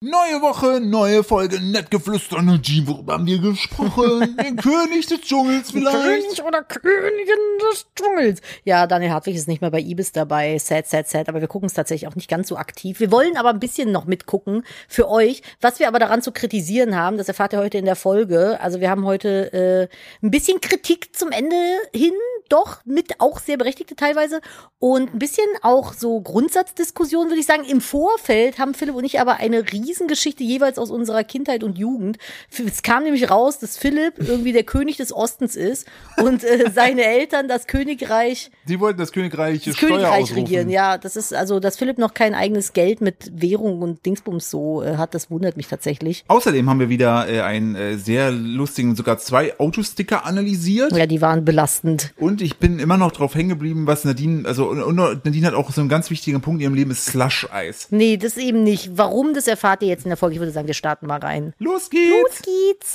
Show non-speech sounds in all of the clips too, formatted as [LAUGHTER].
Neue Woche, neue Folge, nett geflüstert. Jean, worüber haben wir gesprochen? [LAUGHS] Den König des Dschungels vielleicht? König oder Königin des Dschungels. Ja, Daniel Hartwig ist nicht mehr bei Ibis dabei. Sad, sad, sad. Aber wir gucken es tatsächlich auch nicht ganz so aktiv. Wir wollen aber ein bisschen noch mitgucken für euch. Was wir aber daran zu kritisieren haben, das erfahrt ihr heute in der Folge. Also wir haben heute äh, ein bisschen Kritik zum Ende hin, doch mit auch sehr berechtigte teilweise. Und ein bisschen auch so Grundsatzdiskussion, würde ich sagen. Im Vorfeld haben Philipp und ich aber eine Riesengeschichte jeweils aus unserer Kindheit und Jugend. Es kam nämlich raus, dass Philipp irgendwie der König des Ostens ist und äh, [LAUGHS] seine Eltern das Königreich Sie wollten das Königreich das Steuer Königreich ausrufen. regieren. Ja, das ist also, dass Philipp noch kein eigenes Geld mit Währung und Dingsbums so äh, hat, das wundert mich tatsächlich. Außerdem haben wir wieder äh, einen äh, sehr lustigen, sogar zwei Autosticker analysiert. Ja, die waren belastend. Und ich bin immer noch drauf hängen geblieben, was Nadine, also und, und Nadine hat auch so einen ganz wichtigen Punkt in ihrem Leben, ist Slush-Eis. Nee, das eben nicht. Warum, das erfahrt ihr jetzt in der Folge. Ich würde sagen, wir starten mal rein. Los geht's! Los geht's.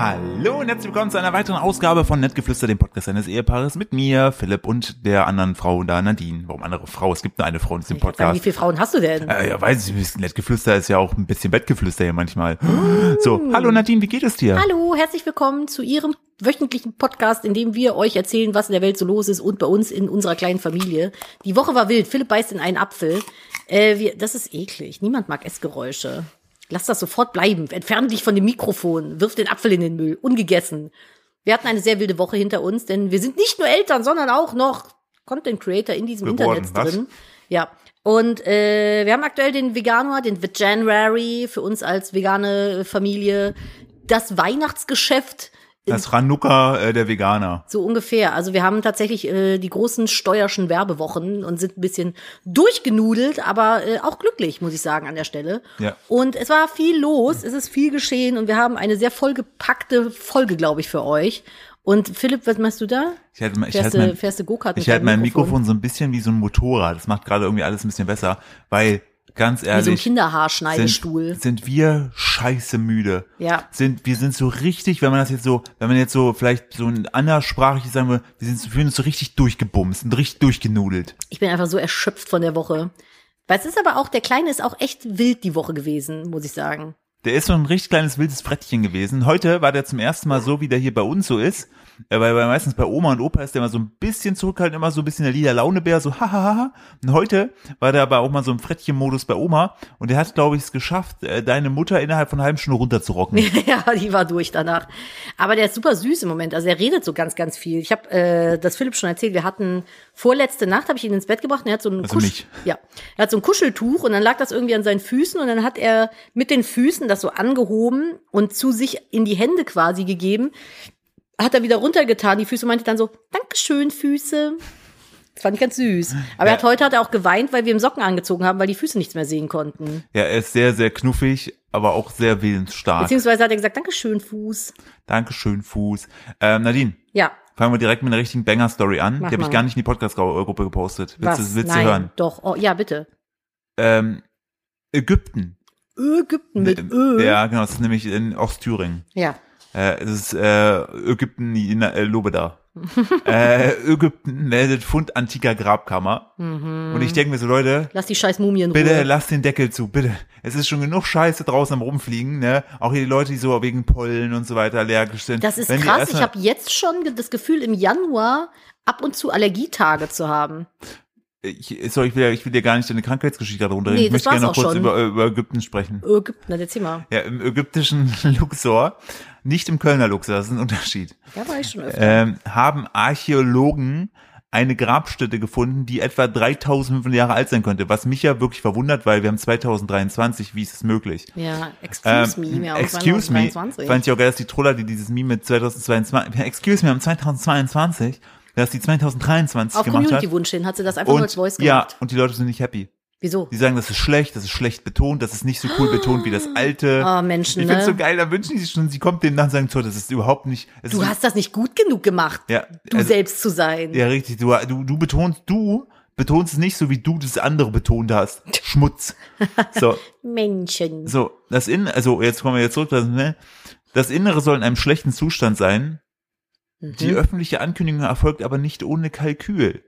Hallo und herzlich willkommen zu einer weiteren Ausgabe von Nettgeflüster, dem Podcast eines Ehepaares mit mir, Philipp und der anderen Frau da, Nadine. Warum andere Frau? Es gibt nur eine Frau in diesem Ich würd sagen, wie Podcast. viele Frauen hast du denn? Äh, ja, weiß ich, nicht. Nettgeflüster ist ja auch ein bisschen Bettgeflüster hier manchmal. So, hallo Nadine, wie geht es dir? Hallo, herzlich willkommen zu Ihrem wöchentlichen Podcast, in dem wir euch erzählen, was in der Welt so los ist und bei uns in unserer kleinen Familie. Die Woche war wild. Philipp beißt in einen Apfel. Äh, wir, das ist eklig. Niemand mag Essgeräusche. Lass das sofort bleiben. Entferne dich von dem Mikrofon. Wirf den Apfel in den Müll. Ungegessen. Wir hatten eine sehr wilde Woche hinter uns, denn wir sind nicht nur Eltern, sondern auch noch Content Creator in diesem Geworden, Internet was? drin. Ja. Und äh, wir haben aktuell den Veganuar, den Veganuary für uns als vegane Familie. Das Weihnachtsgeschäft Das Ranukka äh, der Veganer. so ungefähr. Also wir haben tatsächlich äh, die großen steuerschen Werbewochen und sind ein bisschen durchgenudelt, aber äh, auch glücklich, muss ich sagen, an der Stelle. Ja. Und es war viel los, es ist viel geschehen und wir haben eine sehr vollgepackte Folge, glaube ich, für euch. Und Philipp, was machst du da? Ich halte, ich Fährst halte du, mein, fährst du Go-Kart ich halte mein Mikrofon so ein bisschen wie so ein Motorrad. Das macht gerade irgendwie alles ein bisschen besser, weil ganz Wie so ein ehrlich, Kinderhaarschneidestuhl. sind, sind wir scheiße müde. Ja. Sind, wir sind so richtig, wenn man das jetzt so, wenn man jetzt so vielleicht so ein anderssprachlich sagen wir, wir sind, wir fühlen uns so richtig durchgebumst und richtig durchgenudelt. Ich bin einfach so erschöpft von der Woche. Weil es ist aber auch, der Kleine ist auch echt wild die Woche gewesen, muss ich sagen. Der ist so ein richtig kleines wildes Frettchen gewesen. Heute war der zum ersten Mal so, wie der hier bei uns so ist. Äh, Weil, weil meistens bei Oma und Opa ist der immer so ein bisschen zurückhaltend, immer so ein bisschen der lila Launebär, so hahaha. Und heute war der aber auch mal so im Frettchen-Modus bei Oma und der hat, glaube ich, es geschafft, äh, deine Mutter innerhalb von einer halben Stunde runterzurocken. [LAUGHS] ja, die war durch danach. Aber der ist super süß im Moment. Also er redet so ganz, ganz viel. Ich habe äh, das Philipp schon erzählt. Wir hatten vorletzte Nacht habe ich ihn ins Bett gebracht. Und er hat so ein Also Kusch- ja, er hat so ein Kuscheltuch und dann lag das irgendwie an seinen Füßen und dann hat er mit den Füßen das so angehoben und zu sich in die Hände quasi gegeben. Hat er wieder runtergetan die Füße und meinte dann so Dankeschön Füße. Das fand ich ganz süß. Aber er hat Ja. heute hat er auch geweint, weil wir ihm Socken angezogen haben, weil die Füße nichts mehr sehen konnten. Ja, er ist sehr, sehr knuffig, aber auch sehr willensstark. Beziehungsweise hat er gesagt Dankeschön Fuß. Dankeschön, Fuß. Ähm, Nadine, Ja, fangen wir direkt mit einer richtigen Banger-Story an. Mach die habe ich gar nicht in die Podcast-Gruppe gepostet. Willst, was? du, willst Nein, du hören? doch. Oh, ja, bitte. Ähm, Ägypten. Ägypten mit Ö. Ja, genau, das ist nämlich in Ostthüringen. Ja. Äh, es ist äh, Ägypten, in, äh, Lobeda. [LAUGHS] äh, Ägypten meldet Fund antiker Grabkammer. Und ich denke mir so, Leute, Lass die scheiß Mumie in bitte Ruhe. lass den Deckel zu, bitte. Es ist schon genug Scheiße draußen am rumfliegen, ne? Auch hier die Leute, die so wegen Pollen und so weiter allergisch sind. Das ist Wenn krass. Ich habe jetzt schon das Gefühl, im Januar ab und zu Allergietage zu haben. ich, sorry, ich will, ja- ich will dir gar nicht deine Krankheitsgeschichte darunter Nee, Ich möchte gerne noch kurz schon. über, über Ägypten sprechen. Ägypten, na, erzähl mal. Ja, im ägyptischen [LAUGHS] Luxor, nicht im Kölner Luxor, das ist ein Unterschied. Da war ich schon öfter. ähm, haben Archäologen eine Grabstätte gefunden, die etwa 3500 Jahre alt sein könnte, was mich ja wirklich verwundert, weil wir haben 2023, wie ist es möglich? ja, excuse Ähm, me. Wir haben excuse me, 2023. fand ich auch geil, dass die Troller, die dieses Meme mit 2022, excuse me, haben 2022, dass die 2023 Auf gemacht hat. Community-Wunsch hin hat sie das einfach nur als Voice Und, ja, gemacht. und die Leute sind nicht happy. Wieso? Die sagen, das ist schlecht, das ist schlecht betont, das ist nicht so cool betont wie das alte. Oh, Menschen, ich find's ne? so geil, da wünschen die sich schon, sie kommt denen nach und sagen, so, das ist überhaupt nicht. Du hast das nicht gut genug gemacht, ja, du also- selbst zu sein. Ja, richtig. Du, du, du betonst, du betonst es nicht so, wie du das andere betont hast. [LAUGHS] Schmutz. So, Menschen. so, das in, also jetzt kommen wir jetzt zurück, das, ne? Das Innere soll in einem schlechten Zustand sein. Mhm. Die öffentliche Ankündigung erfolgt aber nicht ohne Kalkül.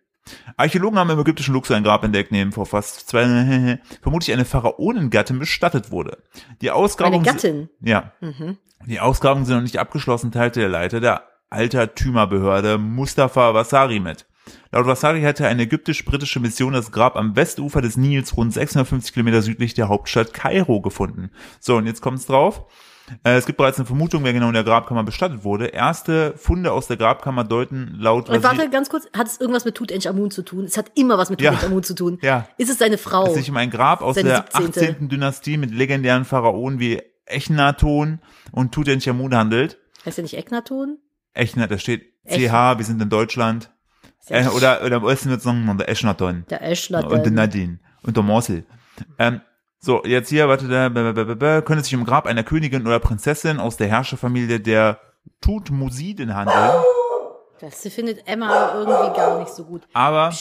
Archäologen haben im ägyptischen Luxor ein Grab entdeckt, in dem vor fast zwei, [LAUGHS] vermutlich eine Pharaonengattin bestattet wurde. Die Eine Ausgrabung, Gattin. ja, Mhm. die Ausgrabungen sind noch nicht abgeschlossen, teilte der Leiter der Altertümerbehörde Mustafa Wassari mit. Laut Wassari hatte eine ägyptisch-britische Mission das Grab am Westufer des Nils rund 650 Kilometer südlich der Hauptstadt Kairo gefunden. So, und jetzt kommt's drauf. Äh, Es gibt bereits eine Vermutung, wer genau in der Grabkammer bestattet wurde. Erste Funde aus der Grabkammer deuten laut Und warte ganz kurz, hat es irgendwas mit Tutanchamun zu tun? Es hat immer was mit Ja. Tutanchamun zu tun. Ja. Ist es seine Frau? Es sich um ein Grab aus der 17.. 18. Dynastie mit legendären Pharaonen wie Echnaton und Tutanchamun handelt. heißt ja nicht Eknaton? Echna, da steht CH, wir sind in Deutschland. Ja Äh, oder, oder im Osten wird es sagen, der Echnaton. der Eschler. Und der Nadine. Und der Morsel. Ähm, so, jetzt hier, warte, da, könnte sich um Grab einer Königin oder Prinzessin aus der Herrscherfamilie der Tutmusiden handeln. Das findet Emma irgendwie gar nicht so gut. Aber,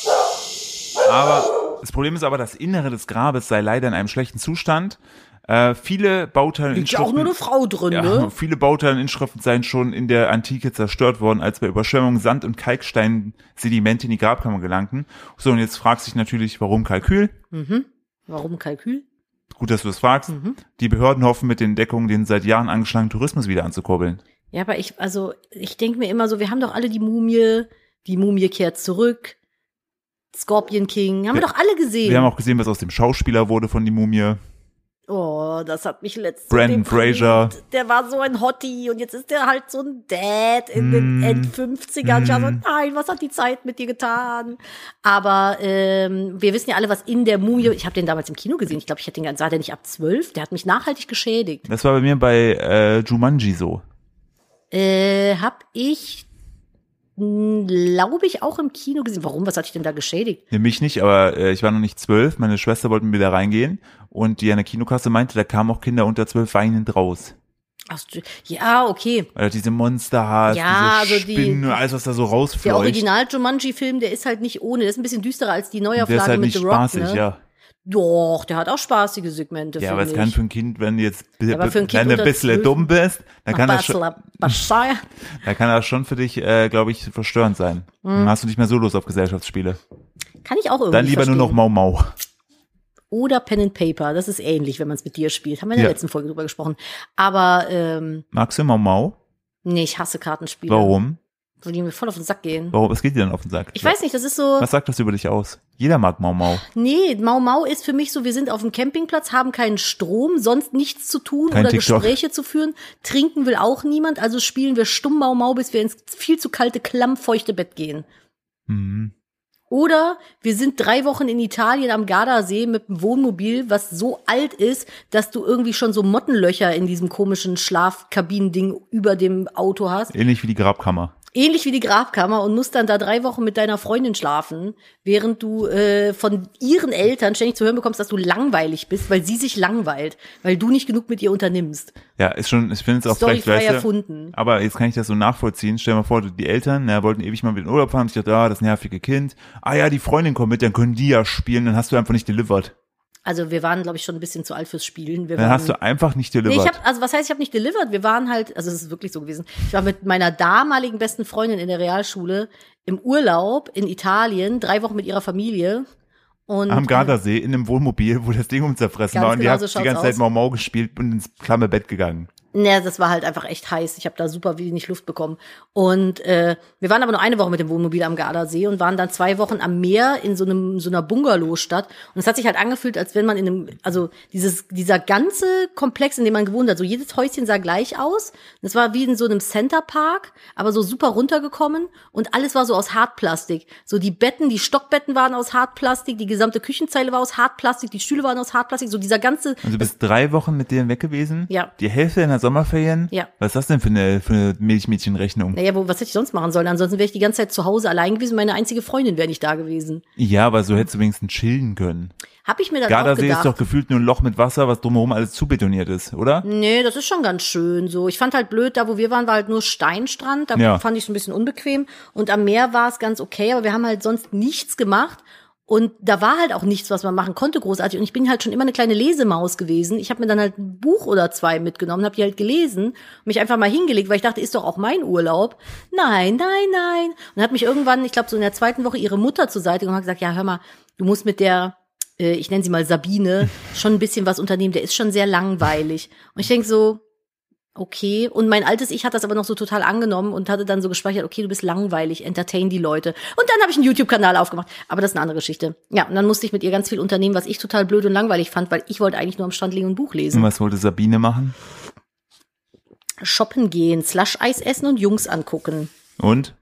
aber, das Problem ist aber, das Innere des Grabes sei leider in einem schlechten Zustand. Äh, viele Bauteile Liegt ja auch nur eine Frau drin, ja, ne? [LAUGHS] viele Bauteile und Inschriften seien schon in der Antike zerstört worden, als bei Überschwemmungen Sand- und Kalkstein-Sedimente in die Grabkammer gelangten. So, und jetzt fragt sich natürlich, warum Kalkül? Warum Kalkül? Gut, dass du das fragst. Mhm. Die Behörden hoffen mit den Entdeckungen den seit Jahren angeschlagenen Tourismus wieder anzukurbeln. Ja, aber ich, also, ich denke mir immer so, wir haben doch alle die Mumie, die Mumie kehrt zurück, Scorpion King, haben wir, Wir- doch alle gesehen. Wir haben auch gesehen, was aus dem Schauspieler wurde von die Mumie. Oh, das hat mich letztens Brandon. Fraser. Der war so ein Hottie und jetzt ist der halt so ein Dad in Mm. den End-50ern. Ich war so, Mm. nein, was hat die Zeit mit dir getan? Aber ähm, wir wissen ja alle, was in der Mumie, ich habe den damals im Kino gesehen, ich glaube, ich hätte den, sah der nicht ab zwölf, der hat mich nachhaltig geschädigt. Das war bei mir bei äh, Jumanji so. Äh, hab ich, glaube ich, auch im Kino gesehen. Warum? Was hatte ich denn da geschädigt? Nee, mich nicht, aber äh, ich war noch nicht zwölf. Meine Schwester wollte mir da reingehen und die an der Kinokasse meinte, da kamen auch Kinder unter zwölf weinend raus. Ach, ja, okay. Weil du diese Monster hast, Ja, diese also die- Spinnen und alles, was da so Der rausfleucht. Original Jumanji-Film, der ist halt nicht ohne. Der ist ein bisschen düsterer als die der Neuauflage ist halt mit nicht The Rock. spaßig, ne? ja. Doch, der hat auch spaßige Segmente. Ja, aber es kann für ein Kind, wenn du jetzt Ja, wenn du ein bisschen 12 dumm bist, dann kann das schon, [LAUGHS] dann kann das schon für dich, äh, glaube ich, verstörend sein. Mhm. Dann hast du nicht mehr so Lust auf Gesellschaftsspiele. Kann ich auch irgendwie Dann lieber verstehen. nur noch Mau Mau. Oder Pen and Paper. Das ist ähnlich, wenn man es mit dir spielt. Haben wir in der Ja. letzten Folge drüber gesprochen. Aber ähm, Magst du Mau Mau? nee, ich hasse Kartenspiele. Warum? Weil die mir voll auf den Sack gehen. Warum? Was geht dir denn auf den Sack? Ich weiß nicht, das ist so. Was sagt das über dich aus? Jeder mag Mau Mau. Nee, Mau Mau ist für mich so, wir sind auf dem Campingplatz, haben keinen Strom, sonst nichts zu tun Kein oder TikTok. Gespräche zu führen. Trinken will auch niemand, also spielen wir stumm Mau Mau, bis wir ins viel zu kalte, klammfeuchte Bett gehen. Mhm. Oder wir sind drei Wochen in Italien am Gardasee mit einem Wohnmobil, was so alt ist, dass du irgendwie schon so Mottenlöcher in diesem komischen Schlafkabinending über dem Auto hast. Ähnlich wie die Grabkammer. Ähnlich wie die Grabkammer und musst dann da drei Wochen mit deiner Freundin schlafen, während du äh, von ihren Eltern ständig zu hören bekommst, dass du langweilig bist, weil sie sich langweilt, weil du nicht genug mit ihr unternimmst. Ja, ist schon, ich finde es auch frei weißt du? erfunden. Aber jetzt kann ich das so nachvollziehen. Stell dir mal vor, die Eltern na, wollten ewig mal mit in den Urlaub fahren. Ich dachte, ah, das nervige Kind. Ah ja, die Freundin kommt mit, dann können die ja spielen. Dann hast du einfach nicht delivered. Also wir waren, glaube ich, schon ein bisschen zu alt fürs Spielen. Wir Dann waren, hast du einfach nicht Nee, delivered. ich hab, also was heißt, ich habe nicht delivered? Wir waren halt, also es ist wirklich so gewesen. Ich war mit meiner damaligen besten Freundin in der Realschule im Urlaub in Italien, drei Wochen mit ihrer Familie. Und Am Gardasee in einem Wohnmobil, wo das Ding umzerfressen war und die genau hat so die schaut's ganze Zeit aus. Mau Mau gespielt und ins klamme Bett gegangen. Ne, das war halt einfach echt heiß. Ich habe da super wenig Luft bekommen. Und äh, wir waren aber nur eine Woche mit dem Wohnmobil am Gardasee und waren dann zwei Wochen am Meer in so einem so einer Bungalowstadt. Und es hat sich halt angefühlt, als wenn man in einem, also dieses dieser ganze Komplex, in dem man gewohnt hat, so jedes Häuschen sah gleich aus. Das war wie in so einem Centerpark, aber so super runtergekommen und alles war so aus Hartplastik. So die Betten, die Stockbetten waren aus Hartplastik, die gesamte Küchenzeile war aus Hartplastik, die Stühle waren aus Hartplastik. So dieser ganze Und du bist drei Wochen mit denen weg gewesen? Ja. Die Hälfte in der Sommerferien? Ja. Was ist das denn für eine, für eine Milchmädchenrechnung? Naja, wo, was hätte ich sonst machen sollen? Ansonsten wäre ich die ganze Zeit zu Hause allein gewesen. Meine einzige Freundin wäre nicht da gewesen. Ja, aber so hättest du wenigstens chillen können. Hab ich mir dann auch Gardasee gedacht. ist doch gefühlt nur ein Loch mit Wasser, was drumherum alles zubetoniert ist, oder? Nee, das ist schon ganz schön so. Ich fand halt blöd, da wo wir waren, war halt nur Steinstrand. Da Ja. fand ich es ein bisschen unbequem. Und am Meer war es ganz okay, aber wir haben halt sonst nichts gemacht. Und da war halt auch nichts, was man machen konnte, großartig. Und ich bin halt schon immer eine kleine Lesemaus gewesen. Ich habe mir dann halt ein Buch oder zwei mitgenommen, habe die halt gelesen, mich einfach mal hingelegt, weil ich dachte, ist doch auch mein Urlaub. Nein, nein, nein. Und hat mich irgendwann, ich glaube so in der zweiten Woche, ihre Mutter zur Seite und hat gesagt, ja, hör mal, du musst mit der, äh, ich nenne sie mal Sabine, [LAUGHS] schon ein bisschen was unternehmen. Der ist schon sehr langweilig. Und ich denk so, okay. Und mein altes Ich hat das aber noch so total angenommen und hatte dann so gespeichert, okay, du bist langweilig, entertain die Leute. Und dann habe ich einen YouTube-Kanal aufgemacht. Aber das ist eine andere Geschichte. Ja, und dann musste ich mit ihr ganz viel unternehmen, was ich total blöd und langweilig fand, weil ich wollte eigentlich nur am Strand liegen und ein Buch Und lesen. was wollte Sabine machen? Shoppen gehen, Slush-Eis essen und Jungs angucken. Und?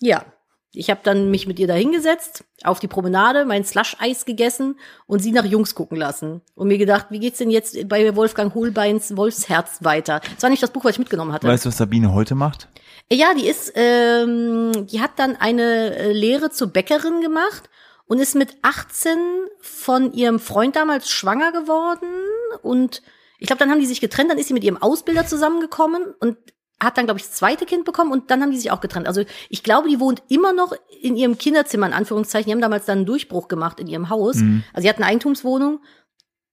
Ja. Ich habe dann mich mit ihr da hingesetzt, auf die Promenade, mein Slush-Eis gegessen und sie nach Jungs gucken lassen. Und mir gedacht, wie geht's denn jetzt bei Wolfgang Holbeins Wolfsherz weiter? Das war nicht das Buch, was ich mitgenommen hatte. Weißt du, was Sabine heute macht? Ja, die ist, ähm, die hat dann eine äh, Lehre zur Bäckerin gemacht und ist mit 18 von ihrem Freund damals schwanger geworden und ich glaube, dann haben die sich getrennt, dann ist sie mit ihrem Ausbilder zusammengekommen und hat dann, glaube ich, das zweite Kind bekommen und dann haben die sich auch getrennt. Also ich glaube, die wohnt immer noch in ihrem Kinderzimmer, in Anführungszeichen. Die haben damals dann einen Durchbruch gemacht in ihrem Haus. Also sie hat eine Eigentumswohnung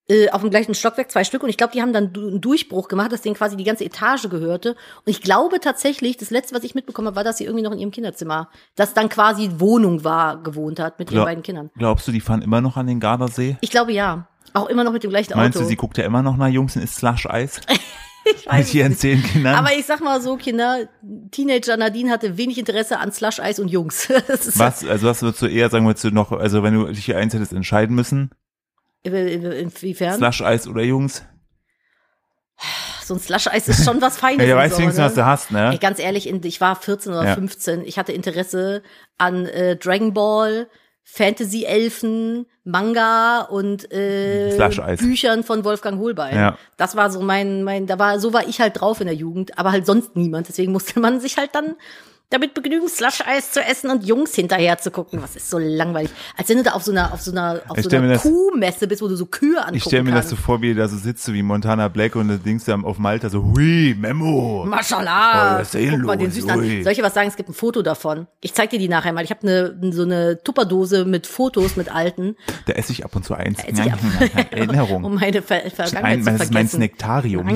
äh, auf dem gleichen Stockwerk, zwei Stück. Und ich glaube, die haben dann einen Durchbruch gemacht, dass denen quasi die ganze Etage gehörte. Und ich glaube tatsächlich, das letzte, was ich mitbekommen habe, war, dass sie irgendwie noch in ihrem Kinderzimmer, das dann quasi Wohnung war, gewohnt hat mit ihren Glaub- beiden Kindern. Glaubst du, die fahren immer noch an den Gardasee? Ich glaube ja. Auch immer noch mit dem gleichen Meinst Auto. du, sie guckt ja immer noch nach Jungs und isst Slush-Eis? [LAUGHS] [LAUGHS] ich Mit weiß ihren nicht. zehn Kindern? Aber ich sag mal so, Kinder, Teenager Nadine hatte wenig Interesse an Slush-Eis und Jungs. [LAUGHS] Was, also was würdest du eher sagen, würdest du noch, also wenn du dich hier eins hättest entscheiden müssen, Inwiefern? Slush-Eis oder Jungs? So ein Slush-Eis ist schon was [LAUGHS] Feines. ja und weißt so, wenigstens, ne? was du hast, ne? Ey, ganz ehrlich, ich war 14 oder Ja. 15. Ich hatte Interesse an äh, Dragon Ball, Fantasy-Elfen, Manga und äh. Büchern von Wolfgang Holbein. Ja. Das war so mein, mein, da war, so war ich halt drauf in der Jugend, aber halt sonst niemand. Deswegen musste man sich halt dann damit begnügen, Slush-Eis zu essen und Jungs hinterher zu gucken. Was ist so langweilig. Als wenn du da auf so einer, auf so einer, auf Ich so einer das- Kuhmesse bist, wo du so Kühe angucken Ich stelle mir das kannst. so vor, wie du da so sitzt, so wie Montana Black und das Dings da auf Malta so, hui, Memo. Mashallah. Oh, Guck mal den Süßen an. Ui. Soll ich was sagen? Es gibt ein Foto davon. Ich zeig dir die nachher mal. Ich habe eine, so eine Tupperdose mit Fotos mit alten. Da esse ich ab und zu eins. esse ich ab- [LAUGHS] Erinnerung. Um meine Ver Vergangenheit Ein, zu das ist mein vergessen. Snaktarium.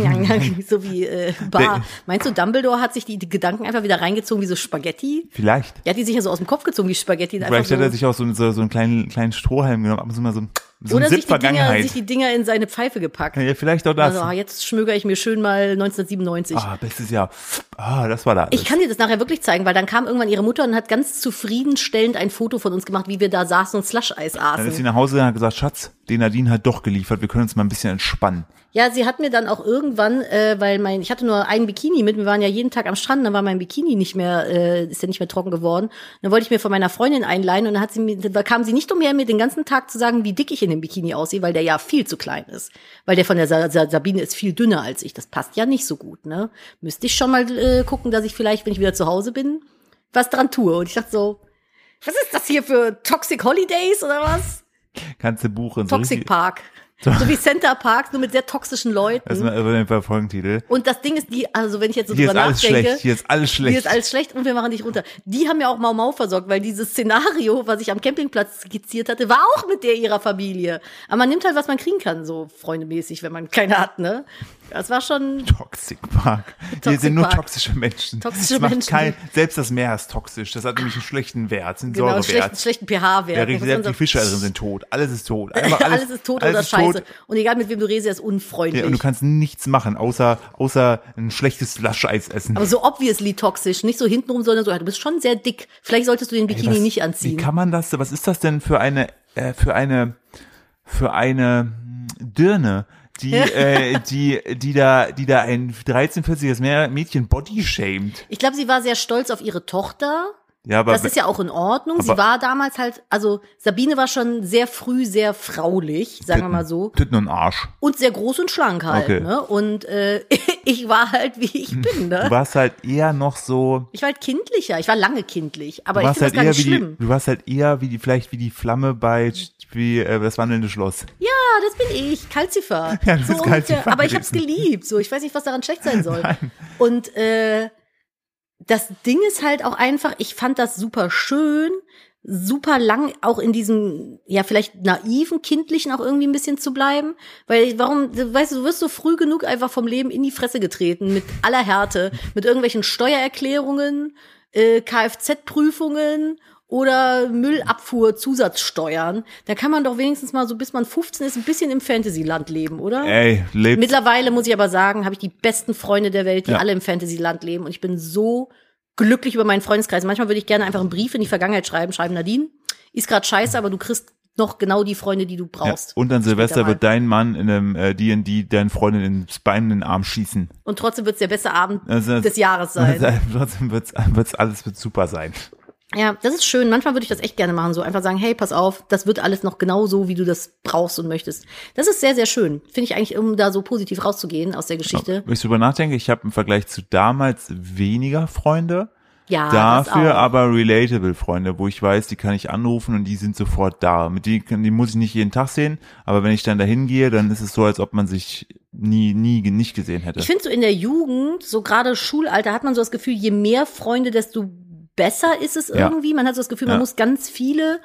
[LAUGHS] [LAUGHS] so wie äh, Bar. Meinst du, Dumbledore hat sich die, die Gedanken einfach wieder reingezogen wie so Spaghetti? Vielleicht. Der hat die sich ja so aus dem Kopf gezogen wie Spaghetti. Vielleicht einfach hat er so, sich auch so, so, so einen kleinen, kleinen Strohhalm genommen, ab und zu mal so, so oder ein sich die, Dinger, sich die Dinger in seine Pfeife gepackt. Ja, vielleicht auch das. Also ah, jetzt schmöger ich mir schön mal 1997. ah, bestes Jahr. Ah, das war da. alles. Ich kann dir das nachher wirklich zeigen, weil dann kam irgendwann ihre Mutter und hat ganz zufriedenstellend ein Foto von uns gemacht, wie wir da saßen und Slush-Eis Dann ist sie aßen. nach Hause und hat gesagt, Schatz, den Nadine hat doch geliefert, wir können uns mal ein bisschen entspannen. Ja, sie hat mir dann auch irgendwann, äh, weil mein, ich hatte nur einen Bikini mit, wir waren ja jeden Tag am Strand, dann war mein Bikini nicht mehr, äh, ist ja nicht mehr trocken geworden. Dann wollte ich mir von meiner Freundin einleihen und dann hat sie mir, da kam sie nicht umher, mir den ganzen Tag zu sagen, wie dick ich in dem Bikini aussehe, weil der ja viel zu klein ist. Weil der von der Sa Sa Sabine ist viel dünner als ich. Das passt ja nicht so gut, ne? Müsste ich schon mal äh, gucken, dass ich vielleicht, wenn ich wieder zu Hause bin, was dran tue. Und ich dachte so, was ist das hier für Toxic Holidays oder was? Kannst du buchen. So Toxic richtig- Park. So wie Center Park, nur mit sehr toxischen Leuten. Das ist mal über den Folgentitel. Und das Ding ist, die, also wenn ich jetzt so Hier ist drüber alles nachdenke, schlecht, hier ist alles schlecht. hier ist alles schlecht und wir machen dich runter. Die haben ja auch Mau Mau versorgt, weil dieses Szenario, was ich am Campingplatz skizziert hatte, war auch mit der ihrer Familie. Aber man nimmt halt, was man kriegen kann, so freundemäßig, wenn man keine hat, ne? Das war schon, Toxic Park. Hier Toxic sind nur Park. toxische Menschen. Toxische das macht Menschen. Kein, selbst das Meer ist toxisch. Das hat nämlich einen schlechten Wert, einen genau, einen schlechten, Säurewert. schlechten pH-Wert. Ja, selbst die Fische drin sind tot. Alles ist tot. Einfach [LAUGHS] alles, ist tot alles oder ist scheiße. tot. Und egal mit wem du redest, er ist unfreundlich. Ja, und du kannst nichts machen, außer, außer ein schlechtes Flascheis essen. aber so obviously toxisch, nicht so hintenrum, sondern so, du bist schon sehr dick. Vielleicht solltest du den Bikini Was- nicht Wie anziehen. kann man das, was ist das denn für eine, äh, für eine, für eine Dirne, die, äh, die, die da, die da ein 13, 40-jähriges Mädchen body shamed? Ich glaube, sie war sehr stolz auf ihre Tochter. Ja, aber Das ist ja auch in Ordnung. Sie war damals halt, also Sabine war schon sehr früh sehr fraulich, sagen wir mal so. Titten und Arsch. Und sehr groß und schlank halt, Okay. ne? Und äh, [LAUGHS] ich war halt, wie ich bin, Du ne? warst halt eher noch so, Ich war halt kindlicher. Ich war lange kindlich, aber du ich finde halt das gar eher nicht wie schlimm. die, du warst halt eher wie die, vielleicht wie die Flamme bei, wie, äh, das wandelnde Schloss. Ja, das bin ich, Calcifer. [LAUGHS] Ja, du so bist ungefähr. Calcifer Aber ich hab's geliebt. So, ich weiß nicht, was daran schlecht sein soll. [LAUGHS] Und äh, das Ding ist halt auch einfach, ich fand das super schön, super lang auch in diesem, ja, vielleicht naiven, kindlichen auch irgendwie ein bisschen zu bleiben. Weil, warum, weißt du, du wirst so früh genug einfach vom Leben in die Fresse getreten, mit aller Härte, mit irgendwelchen Steuererklärungen, äh, Kfz-Prüfungen oder Müllabfuhr Zusatzsteuern. Da kann man doch wenigstens mal so, bis man 15 ist, ein bisschen im Fantasyland leben, oder? Ey, lebt. Mittlerweile muss ich aber sagen, habe ich die besten Freunde der Welt, die Ja. alle im Fantasyland leben. Und ich bin so glücklich über meinen Freundeskreis. Manchmal würde ich gerne einfach einen Brief in die Vergangenheit schreiben, schreiben, Nadine, ist gerade scheiße, aber du kriegst noch genau die Freunde, die du Ja. brauchst. Und an Silvester wird dein Mann in einem äh, D&D deinen Freundin ins Bein in den Arm schießen. Und trotzdem wird es der beste Abend Also, des Jahres [LAUGHS] sein. Trotzdem wird's, wird's alles wird super sein. Ja, das ist schön. Manchmal würde ich das echt gerne machen. So einfach sagen, hey, pass auf, das wird alles noch genau so, wie du das brauchst und möchtest. Das ist sehr, sehr schön. Finde ich eigentlich, um da so positiv rauszugehen aus der Geschichte. Wenn ich drüber nachdenke, ich habe im Vergleich zu damals weniger Freunde, Ja, dafür aber relatable Freunde, wo ich weiß, die kann ich anrufen und die sind sofort da. Mit die, die muss ich nicht jeden Tag sehen, aber wenn ich dann dahin gehe, dann ist es so, als ob man sich nie, nie nicht gesehen hätte. Ich finde so in der Jugend, so gerade Schulalter, hat man so das Gefühl, je mehr Freunde, desto besser ist es Ja. irgendwie. Man hat so das Gefühl, man muss ganz viele,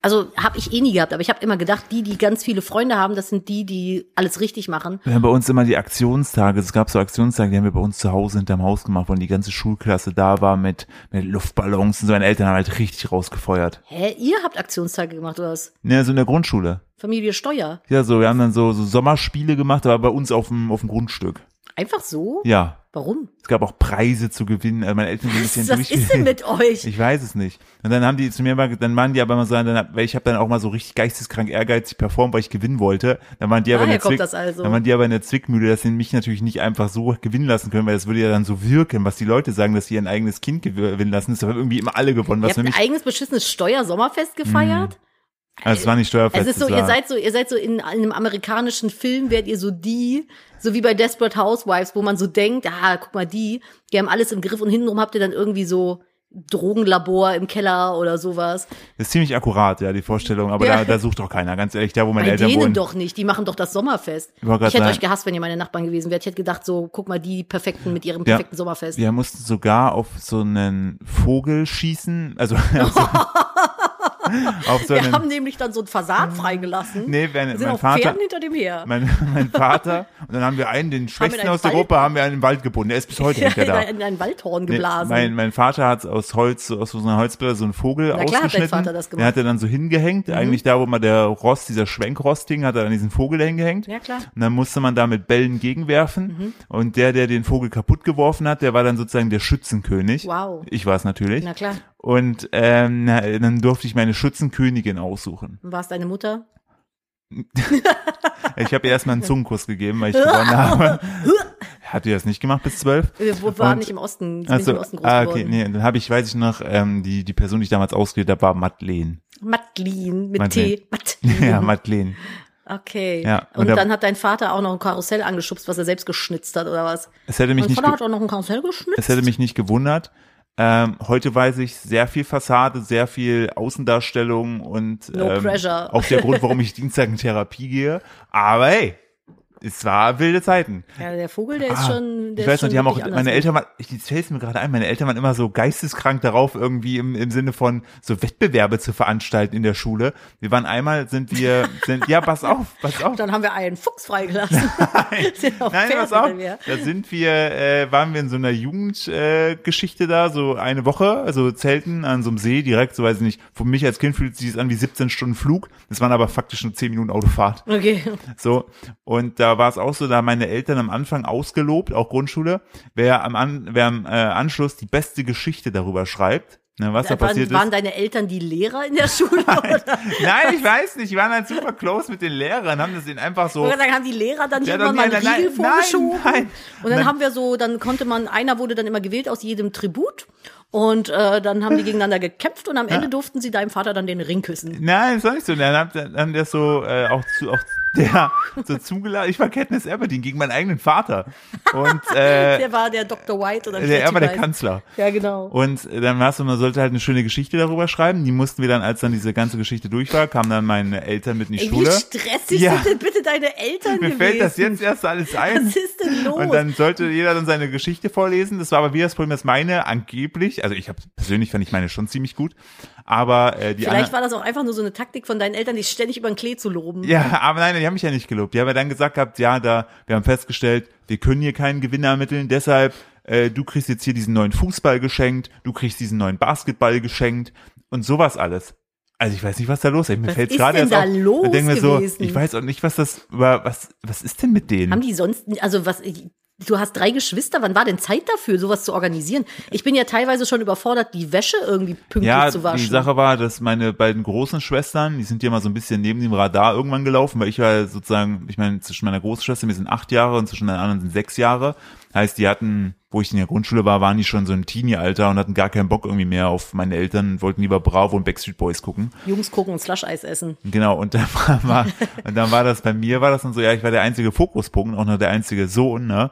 also habe ich eh nie gehabt, aber ich habe immer gedacht, die, die ganz viele Freunde haben, das sind die, die alles richtig machen. Wir haben bei uns immer die Aktionstage, es gab so Aktionstage, die haben wir bei uns zu Hause hinterm Haus gemacht, wo die ganze Schulklasse da war mit, mit Luftballons und so. Meine Eltern haben halt richtig rausgefeuert. Hä, ihr habt Aktionstage gemacht oder was? Ja, so in der Grundschule. Familie Steuer. Ja, so, wir haben dann so, so Sommerspiele gemacht, aber bei uns auf dem, auf dem Grundstück. Einfach so? Ja. Warum? Es gab auch Preise zu gewinnen. Also meine Eltern sind ein Was, bisschen was ist denn mit euch? Ich weiß es nicht. Und dann haben die zu mir mal, dann waren die aber mal so, dann, weil ich habe dann auch mal so richtig geisteskrank ehrgeizig performt, weil ich gewinnen wollte. Dann waren die aber in der Zwick, also. dann waren die aber in der Zwickmühle, dass sie mich natürlich nicht einfach so gewinnen lassen können, weil das würde ja dann so wirken, was die Leute sagen, dass sie ihr eigenes Kind gewinnen lassen. Das haben irgendwie immer alle gewonnen, Ihr was habt für ein eigenes beschissenes Steuersommerfest gefeiert? Also es war nicht steuerfest. Es ist so, ihr seid so, ihr seid so in einem amerikanischen Film, werdet ihr so die, so wie bei Desperate Housewives, wo man so denkt, ah, guck mal die, die haben alles im Griff und hintenrum habt ihr dann irgendwie so Drogenlabor im Keller oder sowas. Das ist ziemlich akkurat, ja, die Vorstellung, aber Ja. da, da sucht doch keiner, ganz ehrlich, da wo meine Bei Eltern denen wohnen. doch nicht, die machen doch das Sommerfest. Ich Ich hätte sagen- euch gehasst, wenn ihr meine Nachbarn gewesen wärt. Ich hätte gedacht, so, guck mal, die perfekten mit ihrem Ja. perfekten Sommerfest. Wir mussten sogar auf so einen Vogel schießen, also auf [LAUGHS] [LAUGHS] [LAUGHS] [LAUGHS] so, Wir haben nämlich dann so einen Fasan freigelassen. nee, wenn, Wir sind mein auf Vater, Pferden hinter dem her. mein, [LAUGHS] mein Vater, und dann haben wir einen, den Schwächsten aus der Gruppe, haben wir einen Wald gebunden, der ist bis heute [LAUGHS] in, da. ein, in ein Waldhorn Nee, geblasen. mein, mein Vater hat aus Holz, aus so einer Holzblätter so einen Vogel Na klar hat dein. Vater das gemacht. Mhm. hat er dann so hingehängt, eigentlich da, wo man der Rost, dieser Schwenkrosting, hat er dann diesen Vogel hingehängt. Ja, klar. Und dann musste man da mit Bällen gegenwerfen. Mhm. Und der, der den Vogel kaputt geworfen hat, der war dann sozusagen der Schützenkönig. Wow. Ich war es natürlich. Na klar. Und ähm, dann durfte ich meine Schützenkönigin aussuchen. War es deine Mutter? [LAUGHS] Ich habe ihr erstmal einen Zungenkuss gegeben, weil ich [LAUGHS] gewonnen habe. Hat ihr das nicht gemacht bis zwölf? Wir waren Und- nicht im Osten. Also, im Osten ah, okay, geworden. nee, dann habe ich, weiß ich noch, ähm, die, die Person, die ich damals ausgewählt habe, war Madeleine. Matlin mit Madeleine. T. Matlin. [LAUGHS] Ja, Madeleine. Okay. Ja, und und da- dann hat dein Vater auch noch ein Karussell angeschubst, was er selbst geschnitzt hat, oder was? Es hätte mich Mein nicht, Vater hat auch noch ein Karussell geschnitzt. es hätte mich nicht gewundert. Ähm, heute weiß ich sehr viel Fassade, sehr viel Außendarstellung und No ähm, auch der Grund, warum [LAUGHS] ich Dienstag in Therapie gehe. Aber hey, es war wilde Zeiten. ja, der Vogel, der ist Ah, schon. Der ich weiß ist noch, die haben auch, meine. Eltern waren, ich fällt mir gerade ein, meine Eltern waren immer so geisteskrank darauf, irgendwie im, im Sinne von so Wettbewerbe zu veranstalten in der Schule. Wir waren einmal, sind wir, sind, ja, pass auf, pass auf. Dann haben wir einen Fuchs freigelassen. [LAUGHS] Nein, [LAUGHS] Pferd pass auf. Da sind wir, äh, waren wir in so einer Jugendgeschichte äh, da, so eine Woche, also Zelten an so einem See, direkt, so weiß ich nicht. Für mich als Kind fühlt sich das an wie 17 Stunden Flug. Das waren aber faktisch nur 10 Minuten Autofahrt. Okay. So, und da war es auch so, da haben meine Eltern am Anfang ausgelobt, auch Grundschule, wer am, An wer am äh, Anschluss die beste Geschichte darüber schreibt, ne, was da, waren, passiert waren ist. deine Eltern die Lehrer in der Schule? [LAUGHS] oder? Nein, ich weiß nicht, die waren halt super close mit den Lehrern, haben das denen einfach so. Oder dann haben die Lehrer dann Ja, irgendwann mal einen nein, Riegel nein, vorgeschoben. nein, nein. Und dann Nein. haben wir so, dann konnte man, einer wurde dann immer gewählt aus jedem Tribut. Und äh, dann haben die [LAUGHS] gegeneinander gekämpft und am Ende durften sie deinem Vater dann den Ring küssen. Nein, das war nicht so. Dann hat dann haben der so äh, auch zu auch der so zugeladen. Ich war Katniss Everdeen gegen meinen eigenen Vater und äh, [LAUGHS] Der war der Dr. White oder wie der, er war der. Kanzler. Ja, genau. Und äh, dann war es so, man sollte halt eine schöne Geschichte darüber schreiben. Die mussten wir dann, als dann diese ganze Geschichte durch war, kamen dann meine Eltern mit in die Ey, wie Schule. stressig Ja. sind denn bitte deine Eltern Mir gewesen? fällt das jetzt erst alles ein. Was ist denn los? Und dann sollte jeder dann seine Geschichte vorlesen. Das war aber wieder das Problem, dass meine angeblich, also ich habe persönlich fand ich meine schon ziemlich gut, Aber äh, die Vielleicht war das auch einfach nur so eine Taktik von deinen Eltern, dich ständig über den Klee zu loben. ja, aber nein, die haben mich ja nicht gelobt. Die haben ja dann gesagt gehabt, ja, da, wir haben festgestellt, wir können hier keinen Gewinner ermitteln, deshalb, äh, du kriegst jetzt hier diesen neuen Fußball geschenkt, du kriegst diesen neuen Basketball geschenkt und sowas alles. Also ich weiß nicht, was da los ist. Mir Was fällt ist gerade erst da auf. los denken wir so, ich weiß auch nicht, was das was was ist denn mit denen? Haben die sonst, also was, du hast drei Geschwister, wann war denn Zeit dafür, sowas zu organisieren? Ich bin ja teilweise schon überfordert, die Wäsche irgendwie pünktlich ja, zu waschen. die Sache war, dass meine beiden großen Schwestern, die sind ja mal so ein bisschen neben dem Radar irgendwann gelaufen, weil ich war sozusagen, ich meine, zwischen meiner großen Schwester, mir sind acht Jahre und zwischen den anderen sind sechs Jahre. Heißt, die hatten, wo ich in der Grundschule war, waren die schon so im Teenie-Alter und hatten gar keinen Bock irgendwie mehr auf meine Eltern, wollten lieber Bravo und Backstreet Boys gucken. Jungs gucken und Slush-Eis essen. Genau, und dann war, war, [LAUGHS] und dann war das bei mir, war das dann so, ja, ich war der einzige Fokuspunkt, auch noch der einzige Sohn, ne?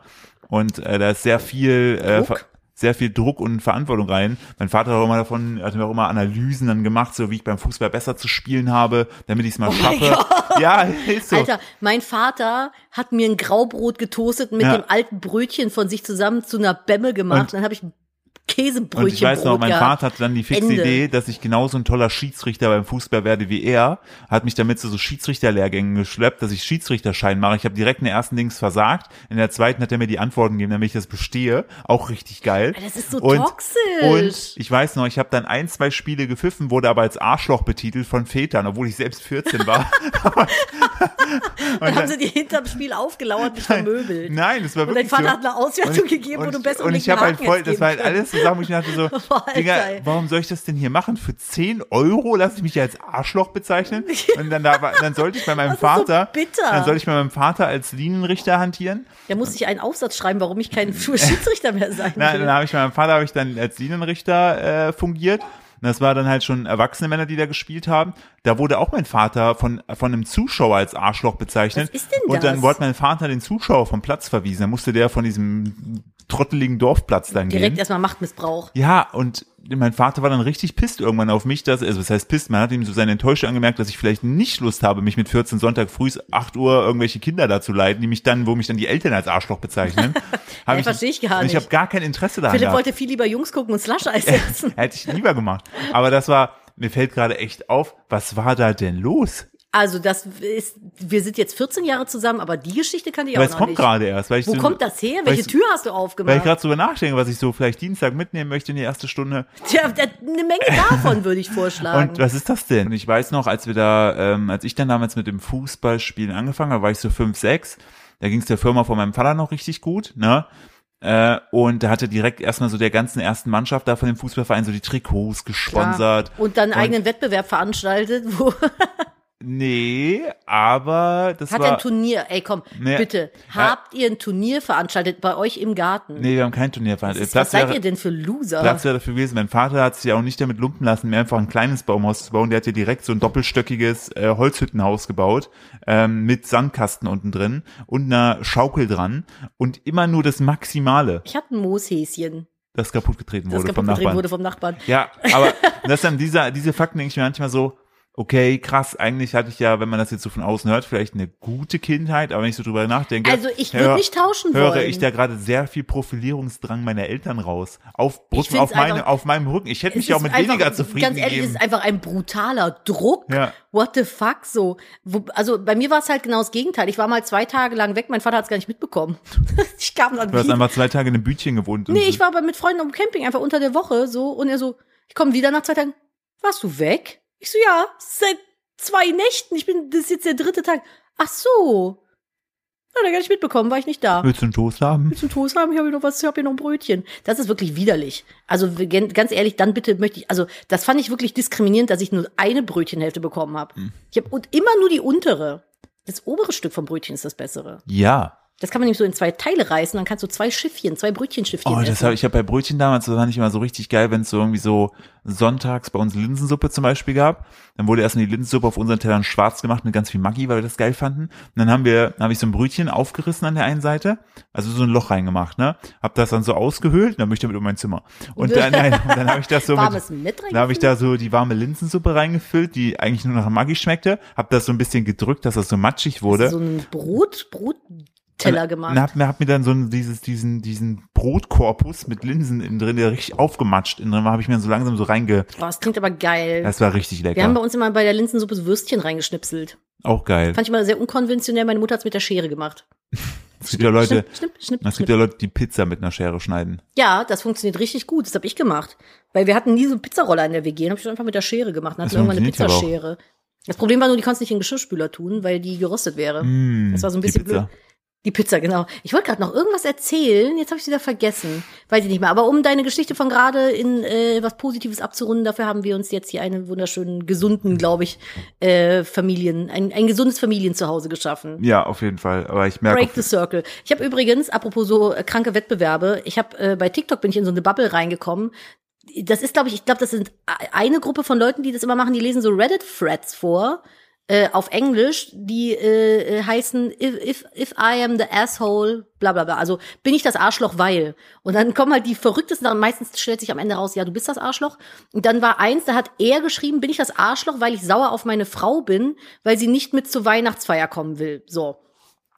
Und äh, da ist sehr viel, äh, Druck? ver- sehr viel Druck und Verantwortung rein. Mein Vater hat auch immer davon, hat mir auch immer Analysen dann gemacht, so wie ich beim Fußball besser zu spielen habe, damit ich es mal Oh schaffe. Ja, ist so. Alter, mein Vater hat mir ein Graubrot getoastet mit Ja. dem alten Brötchen von sich zusammen zu einer Bämme gemacht. Und- dann habe ich Käsebrötchen Und ich weiß noch, mein. Vater hatte dann die fixe Ende. Idee, dass ich genauso ein toller Schiedsrichter beim Fußball werde wie er, hat mich damit zu so Schiedsrichterlehrgängen geschleppt, dass ich Schiedsrichterschein mache. Ich habe direkt in der ersten Dings versagt, in der zweiten hat er mir die Antworten gegeben, damit ich das bestehe. Auch richtig geil. Das ist so und, toxisch. Und ich weiß noch, ich habe dann ein, zwei Spiele gepfiffen, wurde aber als Arschloch betitelt von Vätern, obwohl ich selbst 14 war. [LAUGHS] dann haben sie dir hinterm Spiel aufgelauert, dich vermöbelt. Nein, das war Und dein wirklich Vater so. hat eine Auswertung gegeben, wo du besser Und ich habe halt voll, das war halt alles zusammen, wo ich mir dachte so, [LAUGHS] Boah, Digga, warum soll ich das denn hier machen? Für 10 Euro lasse ich mich ja als Arschloch bezeichnen? Und dann, da, dann sollte ich bei meinem [LAUGHS] Das so Vater, bitter. dann sollte ich bei meinem Vater als Linienrichter hantieren. Da musste ich einen Aufsatz schreiben, warum ich kein [LAUGHS] Schiedsrichter mehr sein Na, will. dann habe ich bei meinem Vater habe ich dann als Linienrichter äh, fungiert. Und das war dann halt schon erwachsene Männer, die da gespielt haben. Da wurde auch mein Vater von, von einem Zuschauer als Arschloch bezeichnet. Was ist denn Und dann das? wurde mein Vater den Zuschauer vom Platz verwiesen. Dann musste der von diesem trotteligen Dorfplatz dann Direkt gehen. erstmal Machtmissbrauch. Ja, und mein Vater war dann richtig pisst irgendwann auf mich, dass, also was heißt pisst, man hat ihm so seine Enttäuschung angemerkt, dass ich vielleicht nicht Lust habe, mich mit 14 Sonntag früh 8 Uhr irgendwelche Kinder da zu leiten, die mich dann, wo mich dann die Eltern als Arschloch bezeichnen. [LAUGHS] Hab Ja, versteh ich gar und Ich nicht. habe gar kein Interesse daran Philipp gehabt. wollte viel lieber Jungs gucken und Slush-Eis [LAUGHS] essen. Hätte ich lieber gemacht. Aber das war, mir fällt gerade echt auf, was war da denn los? Also das ist, wir sind jetzt 14 Jahre zusammen, aber die Geschichte kann ich Weil auch es noch kommt nicht. gerade erst. Weil ich Wo so, kommt das her? Welche ich- Tür hast du Weil ich aufgemacht? gerade drüber nachdenke, was ich so vielleicht Dienstag mitnehmen möchte in die erste Stunde. Tja, eine Menge davon würde ich vorschlagen. [LAUGHS] Und was ist das denn? Und ich weiß noch, als wir da, ähm, als ich dann damals mit dem Fußballspielen angefangen habe, war ich so fünf, sechs. Da ging es der Firma von meinem Vater noch richtig gut, ne? Äh, und da hatte direkt erstmal so der ganzen ersten Mannschaft da von dem Fußballverein so die Trikots gesponsert. Ja. Und dann einen eigenen Wettbewerb veranstaltet, wo [LAUGHS] Nee, aber das hat war. ein Turnier, ey komm, Nee. bitte, habt ihr ein Turnier veranstaltet bei euch im Garten? Nee, wir haben kein Turnier veranstaltet. was, was seid ihr denn für Loser? Platz wäre dafür gewesen. Mein Vater hat sich ja auch nicht damit lumpen lassen, mir einfach ein kleines Baumhaus zu bauen. Der hat ja direkt so ein doppelstöckiges äh, Holzhüttenhaus gebaut ähm, mit Sandkasten unten drin und einer Schaukel dran und immer nur das Maximale, ich hatte ein Mooshäschen, das kaputt getreten das wurde vom kaputt Nachbarn. wurde vom Nachbarn. Ja, aber [LAUGHS] das dann dieser, diese Fakten denke ich mir manchmal so, okay, krass, eigentlich hatte ich ja, wenn man das jetzt so von außen hört, vielleicht eine gute Kindheit, aber wenn ich so drüber nachdenke. Also ich würde nicht tauschen Höre wollen. ich da gerade sehr viel Profilierungsdrang meiner Eltern raus. Auf Brücken, auf, meine, einfach- auf meinem Rücken. Ich hätte Es mich ja auch mit einfach, weniger zufrieden Ganz ehrlich, es gegeben. ist einfach ein brutaler Druck. Ja. What the fuck, so. Wo, also bei mir war es halt genau das Gegenteil. Ich war mal zwei Tage lang weg, mein Vater hat es gar nicht mitbekommen. [LAUGHS] ich kam dann Du hast einfach zwei Tage in einem Bütchen gewohnt. Nee, ich war aber mit Freunden am Camping, einfach unter der Woche so. Und er so, ich komme wieder nach zwei Tagen. Warst du weg? Ich so, ja, seit zwei Nächten. Ich bin, das ist jetzt der dritte Tag. Ach so. Hat er gar nicht mitbekommen, war ich nicht da. Willst du einen Toast haben? Willst du Toast haben? Ich habe hier noch was, ich habe hier noch ein Brötchen. Das ist wirklich widerlich. Also ganz ehrlich, dann bitte möchte ich, also das fand ich wirklich diskriminierend, dass ich nur eine Brötchenhälfte bekommen habe. Hm. Ich habe und immer nur die untere. Das obere Stück vom Brötchen ist das bessere. Ja. Das kann man nämlich so in zwei Teile reißen, dann kannst du zwei Schiffchen, zwei Brötchenschiffchen Oh, das hab, ich habe bei Brötchen damals, das fand ich immer so richtig geil, wenn es so irgendwie so sonntags bei uns Linsensuppe zum Beispiel gab. Dann wurde erstmal die Linsensuppe auf unseren Tellern schwarz gemacht mit ganz viel Maggi, weil wir das geil fanden. Und dann haben wir, dann habe ich so ein Brötchen aufgerissen an der einen Seite, also so ein Loch reingemacht, ne? Hab das dann so ausgehöhlt, dann möchte ich damit um mein Zimmer. Und [LAUGHS] dann, nein, und dann habe ich das so Warmes mit, mit dann habe ich da so die warme Linsensuppe reingefüllt, die eigentlich nur nach Maggi schmeckte, hab das so ein bisschen gedrückt, dass das so matschig wurde. so ein Brot, Teller gemacht. Und hab, mir- hab mir dann so dieses, diesen, diesen Brotkorpus mit Linsen innen drin, der richtig aufgematscht innen drin war, habe ich mir so langsam so reinge, Boah, das klingt aber geil. das war richtig Wir haben bei lecker. uns immer bei der Linsensuppe so Würstchen reingeschnipselt. Auch geil. Fand ich mal sehr unkonventionell. Meine Mutter hat's mit der Schere gemacht. [LAUGHS] Es gibt ja Leute, Schnipp, schnipp, schnipp, es gibt ja Leute, die Pizza mit einer Schere schneiden. Ja, das funktioniert richtig gut. Das habe ich gemacht. Weil wir hatten nie so einen Pizzaroller in der WG. Dann habe ich das einfach mit der Schere gemacht. Dann hatten wir irgendwann eine Pizzaschere. Das Problem war nur, die konntest nicht in den Geschirrspüler tun, weil die gerostet wäre. Mm, Das war so ein bisschen blöd. Die Pizza, genau. Ich wollte gerade noch irgendwas erzählen, jetzt habe ich wieder vergessen. Weiß ich nicht mehr. Aber um deine Geschichte von gerade in äh, was Positives abzurunden, dafür haben wir uns jetzt hier einen wunderschönen, gesunden, glaube ich, äh, Familien, ein, ein gesundes Familienzuhause geschaffen. Ja, auf jeden Fall. Aber ich merke, Break the Circle. Ich habe übrigens, apropos so äh, kranke Wettbewerbe, ich habe äh, bei TikTok bin ich in so eine Bubble reingekommen. Das ist, glaube ich, ich glaube, das sind e- eine Gruppe von Leuten, die das immer machen, die lesen so Reddit-Threads vor. Äh, auf Englisch, die äh, äh, heißen if, if, if I am the asshole, bla bla bla. Also bin ich das Arschloch, weil. Und dann kommen halt die verrücktesten Sachen. Meistens stellt sich am Ende raus, ja, du bist das Arschloch. Und dann war eins, da hat er geschrieben, bin ich das Arschloch, weil ich sauer auf meine Frau bin, weil sie nicht mit zur Weihnachtsfeier kommen will. So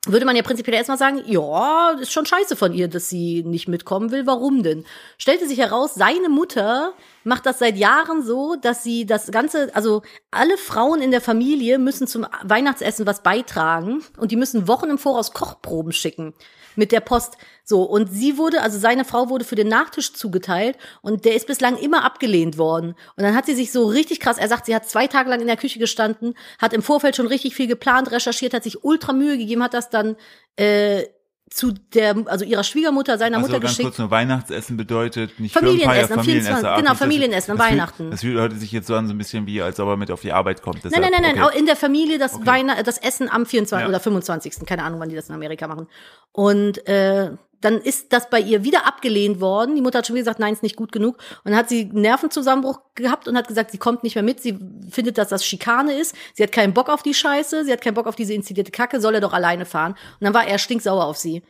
würde man ja prinzipiell erstmal sagen, ja, ist schon scheiße von ihr, dass sie nicht mitkommen will. Warum denn? Stellte sich heraus, seine Mutter macht das seit Jahren so, dass sie das Ganze, also alle Frauen in der Familie müssen zum Weihnachtsessen was beitragen und die müssen Wochen im Voraus Kochproben schicken mit der Post. So, und sie wurde, also seine Frau wurde für den Nachtisch zugeteilt und der ist bislang immer abgelehnt worden. Und dann hat sie sich so richtig krass, er sagt, sie hat zwei Tage lang in der Küche gestanden, hat im Vorfeld schon richtig viel geplant, recherchiert, hat sich ultra Mühe gegeben, hat das dann äh, zu der, also ihrer Schwiegermutter, seiner also Mutter ganz geschickt. kurz nur Weihnachtsessen bedeutet nicht Familienessen, Firmenfeier, am 24. Familienessen. Ah, genau, Familienessen fühlt- Weihnachten. Das hört sich jetzt so an, so ein bisschen wie, als ob er mit auf die Arbeit kommt. Nein, nein, nein, nein, auch okay. in der Familie das Weihnacht, das Essen am 24. Ja. oder 25. Keine Ahnung, wann die das in Amerika machen. Und äh, dann ist das bei ihr wieder abgelehnt worden. Die Mutter hat schon gesagt, nein, ist nicht gut genug. Und dann hat sie einen Nervenzusammenbruch gehabt und hat gesagt, sie kommt nicht mehr mit. Sie findet, dass das Schikane ist. Sie hat keinen Bock auf die Scheiße. Sie hat keinen Bock auf diese inszenierte Kacke. Soll er doch alleine fahren. Und dann war er stinksauer auf sie.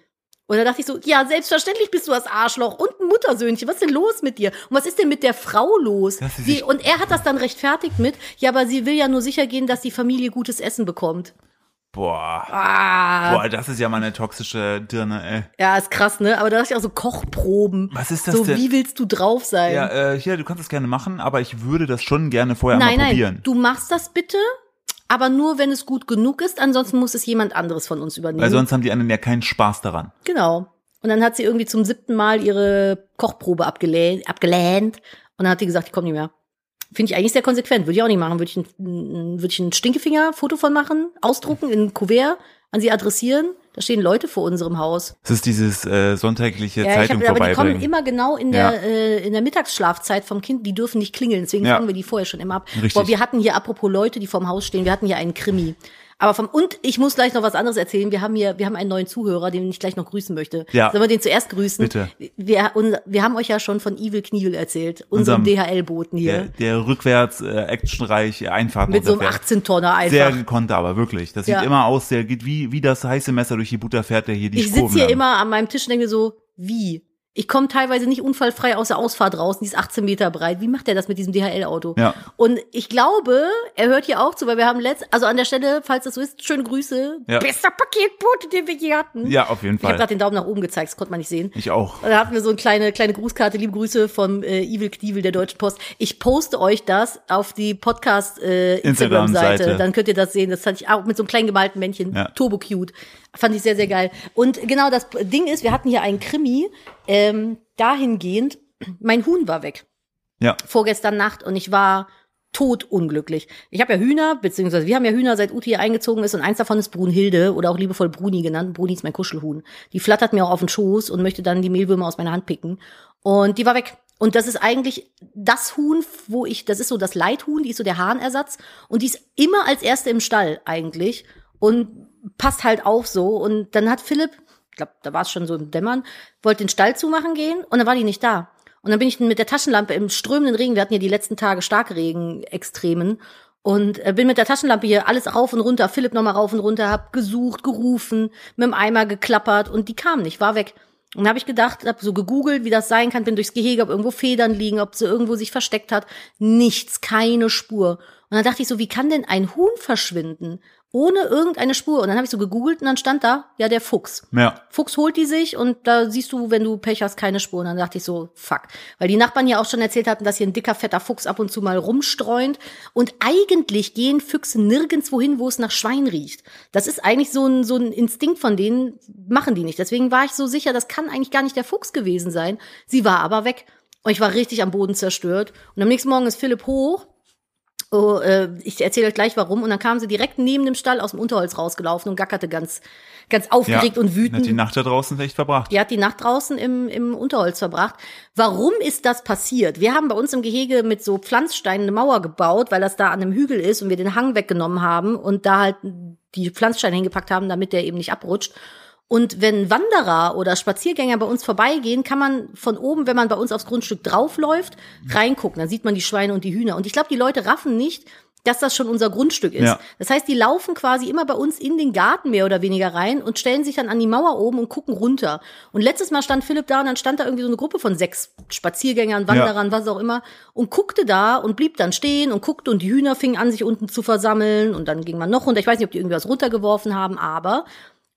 Und da dachte ich so, ja, selbstverständlich bist du das Arschloch und ein Muttersöhnchen. Was ist denn los mit dir? Und was ist denn mit der Frau los? Sie und er hat das dann rechtfertigt mit, ja, aber sie will ja nur sicher gehen, dass die Familie gutes Essen bekommt. Boah. Ah, Boah, das ist ja mal eine toxische Dirne, ey. ja, ist krass, ne? Aber da dachte ich auch so Kochproben. Was ist das so, denn? wie willst du drauf sein? Ja, äh, hier, du kannst das gerne machen, aber ich würde das schon gerne vorher nein, mal nein, probieren. du machst das bitte, aber nur, wenn es gut genug ist. Ansonsten muss es jemand anderes von uns übernehmen. Weil sonst haben die anderen ja keinen Spaß daran. Genau. Und dann hat sie irgendwie zum siebten Mal ihre Kochprobe abgelehnt, abgelehnt und dann hat die gesagt, ich komme nicht mehr. Finde ich eigentlich sehr konsequent. Würde ich auch nicht machen. Würde ich ein, würde ich ein Stinkefinger-Foto von machen, ausdrucken, in ein Kuvert, an sie adressieren. Da stehen Leute vor unserem Haus. Das ist dieses äh, sonntägliche Ja, ich Zeitung hab, aber die kommen immer genau in Ja. der, äh, in der Mittagsschlafzeit vom Kind. Die dürfen nicht klingeln. Deswegen Ja. fangen wir die vorher schon immer ab. Richtig. Boah, wir hatten hier, apropos Leute, die vorm Haus stehen, wir hatten hier einen Krimi. Aber vom, und ich muss gleich noch was anderes erzählen. Wir haben hier, wir haben einen neuen Zuhörer, den ich gleich noch grüßen möchte. Ja. Sollen wir den zuerst grüßen? Bitte. Wir, und, wir haben euch ja schon von Evil Kniel erzählt, unserem DHL-Boten der, hier. der rückwärts äh, actionreich Einfahrten mit so einem runterfährt. 18-Tonner einfach. Sehr gekonnt aber, wirklich. Das Ja. sieht immer aus, der geht wie, wie das heiße Messer durch die Butter fährt, der hier die ich sitze hier immer an meinem Tisch und denke so, wie? Ich komme teilweise nicht unfallfrei aus der Ausfahrt raus, die ist 18 Meter breit. Wie macht er das mit diesem DHL-Auto? Ja. Und ich glaube, er hört hier auch zu, weil wir haben letzt, also an der Stelle, falls das so ist, schöne Grüße. Ja. Bester Paketbote, den wir je hatten. Ja, auf jeden Ich habe Fall. gerade den Daumen nach oben gezeigt, das konnte man nicht sehen. Ich auch. Und da hatten wir so eine kleine, kleine Grußkarte, liebe Grüße vom äh, Evil Knievel der Deutschen Post. Ich poste euch das auf die Podcast äh, Instagram-Seite. Instagram-Seite. Dann könnt ihr das sehen. Das fand ich auch mit so einem kleinen gemalten Männchen. Ja. Turbo cute. Fand ich sehr, sehr geil. Und genau das Ding ist, wir hatten hier einen Krimi, ähm, dahingehend, mein Huhn war weg Ja. vorgestern Nacht und ich war totunglücklich. Ich habe ja Hühner, beziehungsweise wir haben ja Hühner, seit Uti hier eingezogen ist und eins davon ist Brunhilde oder auch liebevoll Bruni genannt. Bruni ist mein Kuschelhuhn. Die flattert mir auch auf den Schoß und möchte dann die Mehlwürmer aus meiner Hand picken. Und die war weg. Und das ist eigentlich das Huhn, wo ich, das ist so das Leithuhn, die ist so der Hahnersatz und die ist immer als erste im Stall eigentlich und passt halt auf so. Und dann hat Philipp, ich glaube, da war es schon so im Dämmern, wollte den Stall zumachen gehen und dann war die nicht da. Und dann bin ich mit der Taschenlampe im strömenden Regen, wir hatten ja die letzten Tage Starkregen-Extremen, und äh, bin mit der Taschenlampe hier alles rauf und runter, Philipp nochmal rauf und runter, hab gesucht, gerufen, mit dem Eimer geklappert und die kam nicht, war weg. Und dann habe ich gedacht, hab so gegoogelt, wie das sein kann, bin durchs Gehege, ob irgendwo Federn liegen, ob sie irgendwo sich versteckt hat. Nichts, keine Spur. Und dann dachte ich so, wie kann denn ein Huhn verschwinden? Ohne irgendeine Spur. Und dann habe ich so gegoogelt und dann stand da, ja, der Fuchs. Ja. Fuchs holt die sich und da siehst du, wenn du Pech hast, keine Spuren. Dann dachte ich so, fuck. Weil die Nachbarn ja auch schon erzählt hatten, dass hier ein dicker, fetter Fuchs ab und zu mal rumstreunt. Und eigentlich gehen Füchse nirgendwo hin, wo es nach Schwein riecht. Das ist eigentlich so ein, so ein Instinkt von denen, machen die nicht. Deswegen war ich so sicher, das kann eigentlich gar nicht der Fuchs gewesen sein. Sie war aber weg. Und ich war richtig am Boden zerstört. Und am nächsten Morgen ist Philipp hoch Oh, äh, ich erzähle euch gleich warum. Und dann kam sie direkt neben dem Stall aus dem Unterholz rausgelaufen und gackerte ganz, ganz aufgeregt ja. und wütend. Hat die Nacht da draußen echt verbracht. Die hat die Nacht draußen im, im Unterholz verbracht. Warum ist das passiert? Wir haben bei uns im Gehege mit so Pflanzsteinen eine Mauer gebaut, weil das da an einem Hügel ist und wir den Hang weggenommen haben und da halt die Pflanzsteine hingepackt haben, damit der eben nicht abrutscht. Und wenn Wanderer oder Spaziergänger bei uns vorbeigehen, kann man von oben, wenn man bei uns aufs Grundstück draufläuft, reingucken. Dann sieht man die Schweine und die Hühner. Und ich glaube, die Leute raffen nicht, dass das schon unser Grundstück ist. Ja. Das heißt, die laufen quasi immer bei uns in den Garten mehr oder weniger rein und stellen sich dann an die Mauer oben und gucken runter. Und letztes Mal stand Philipp da und dann stand da irgendwie so eine Gruppe von sechs Spaziergängern, Wanderern, ja. was auch immer und guckte da und blieb dann stehen und guckte und die Hühner fingen an, sich unten zu versammeln und dann ging man noch runter. Ich weiß nicht, ob die irgendwas runtergeworfen haben, aber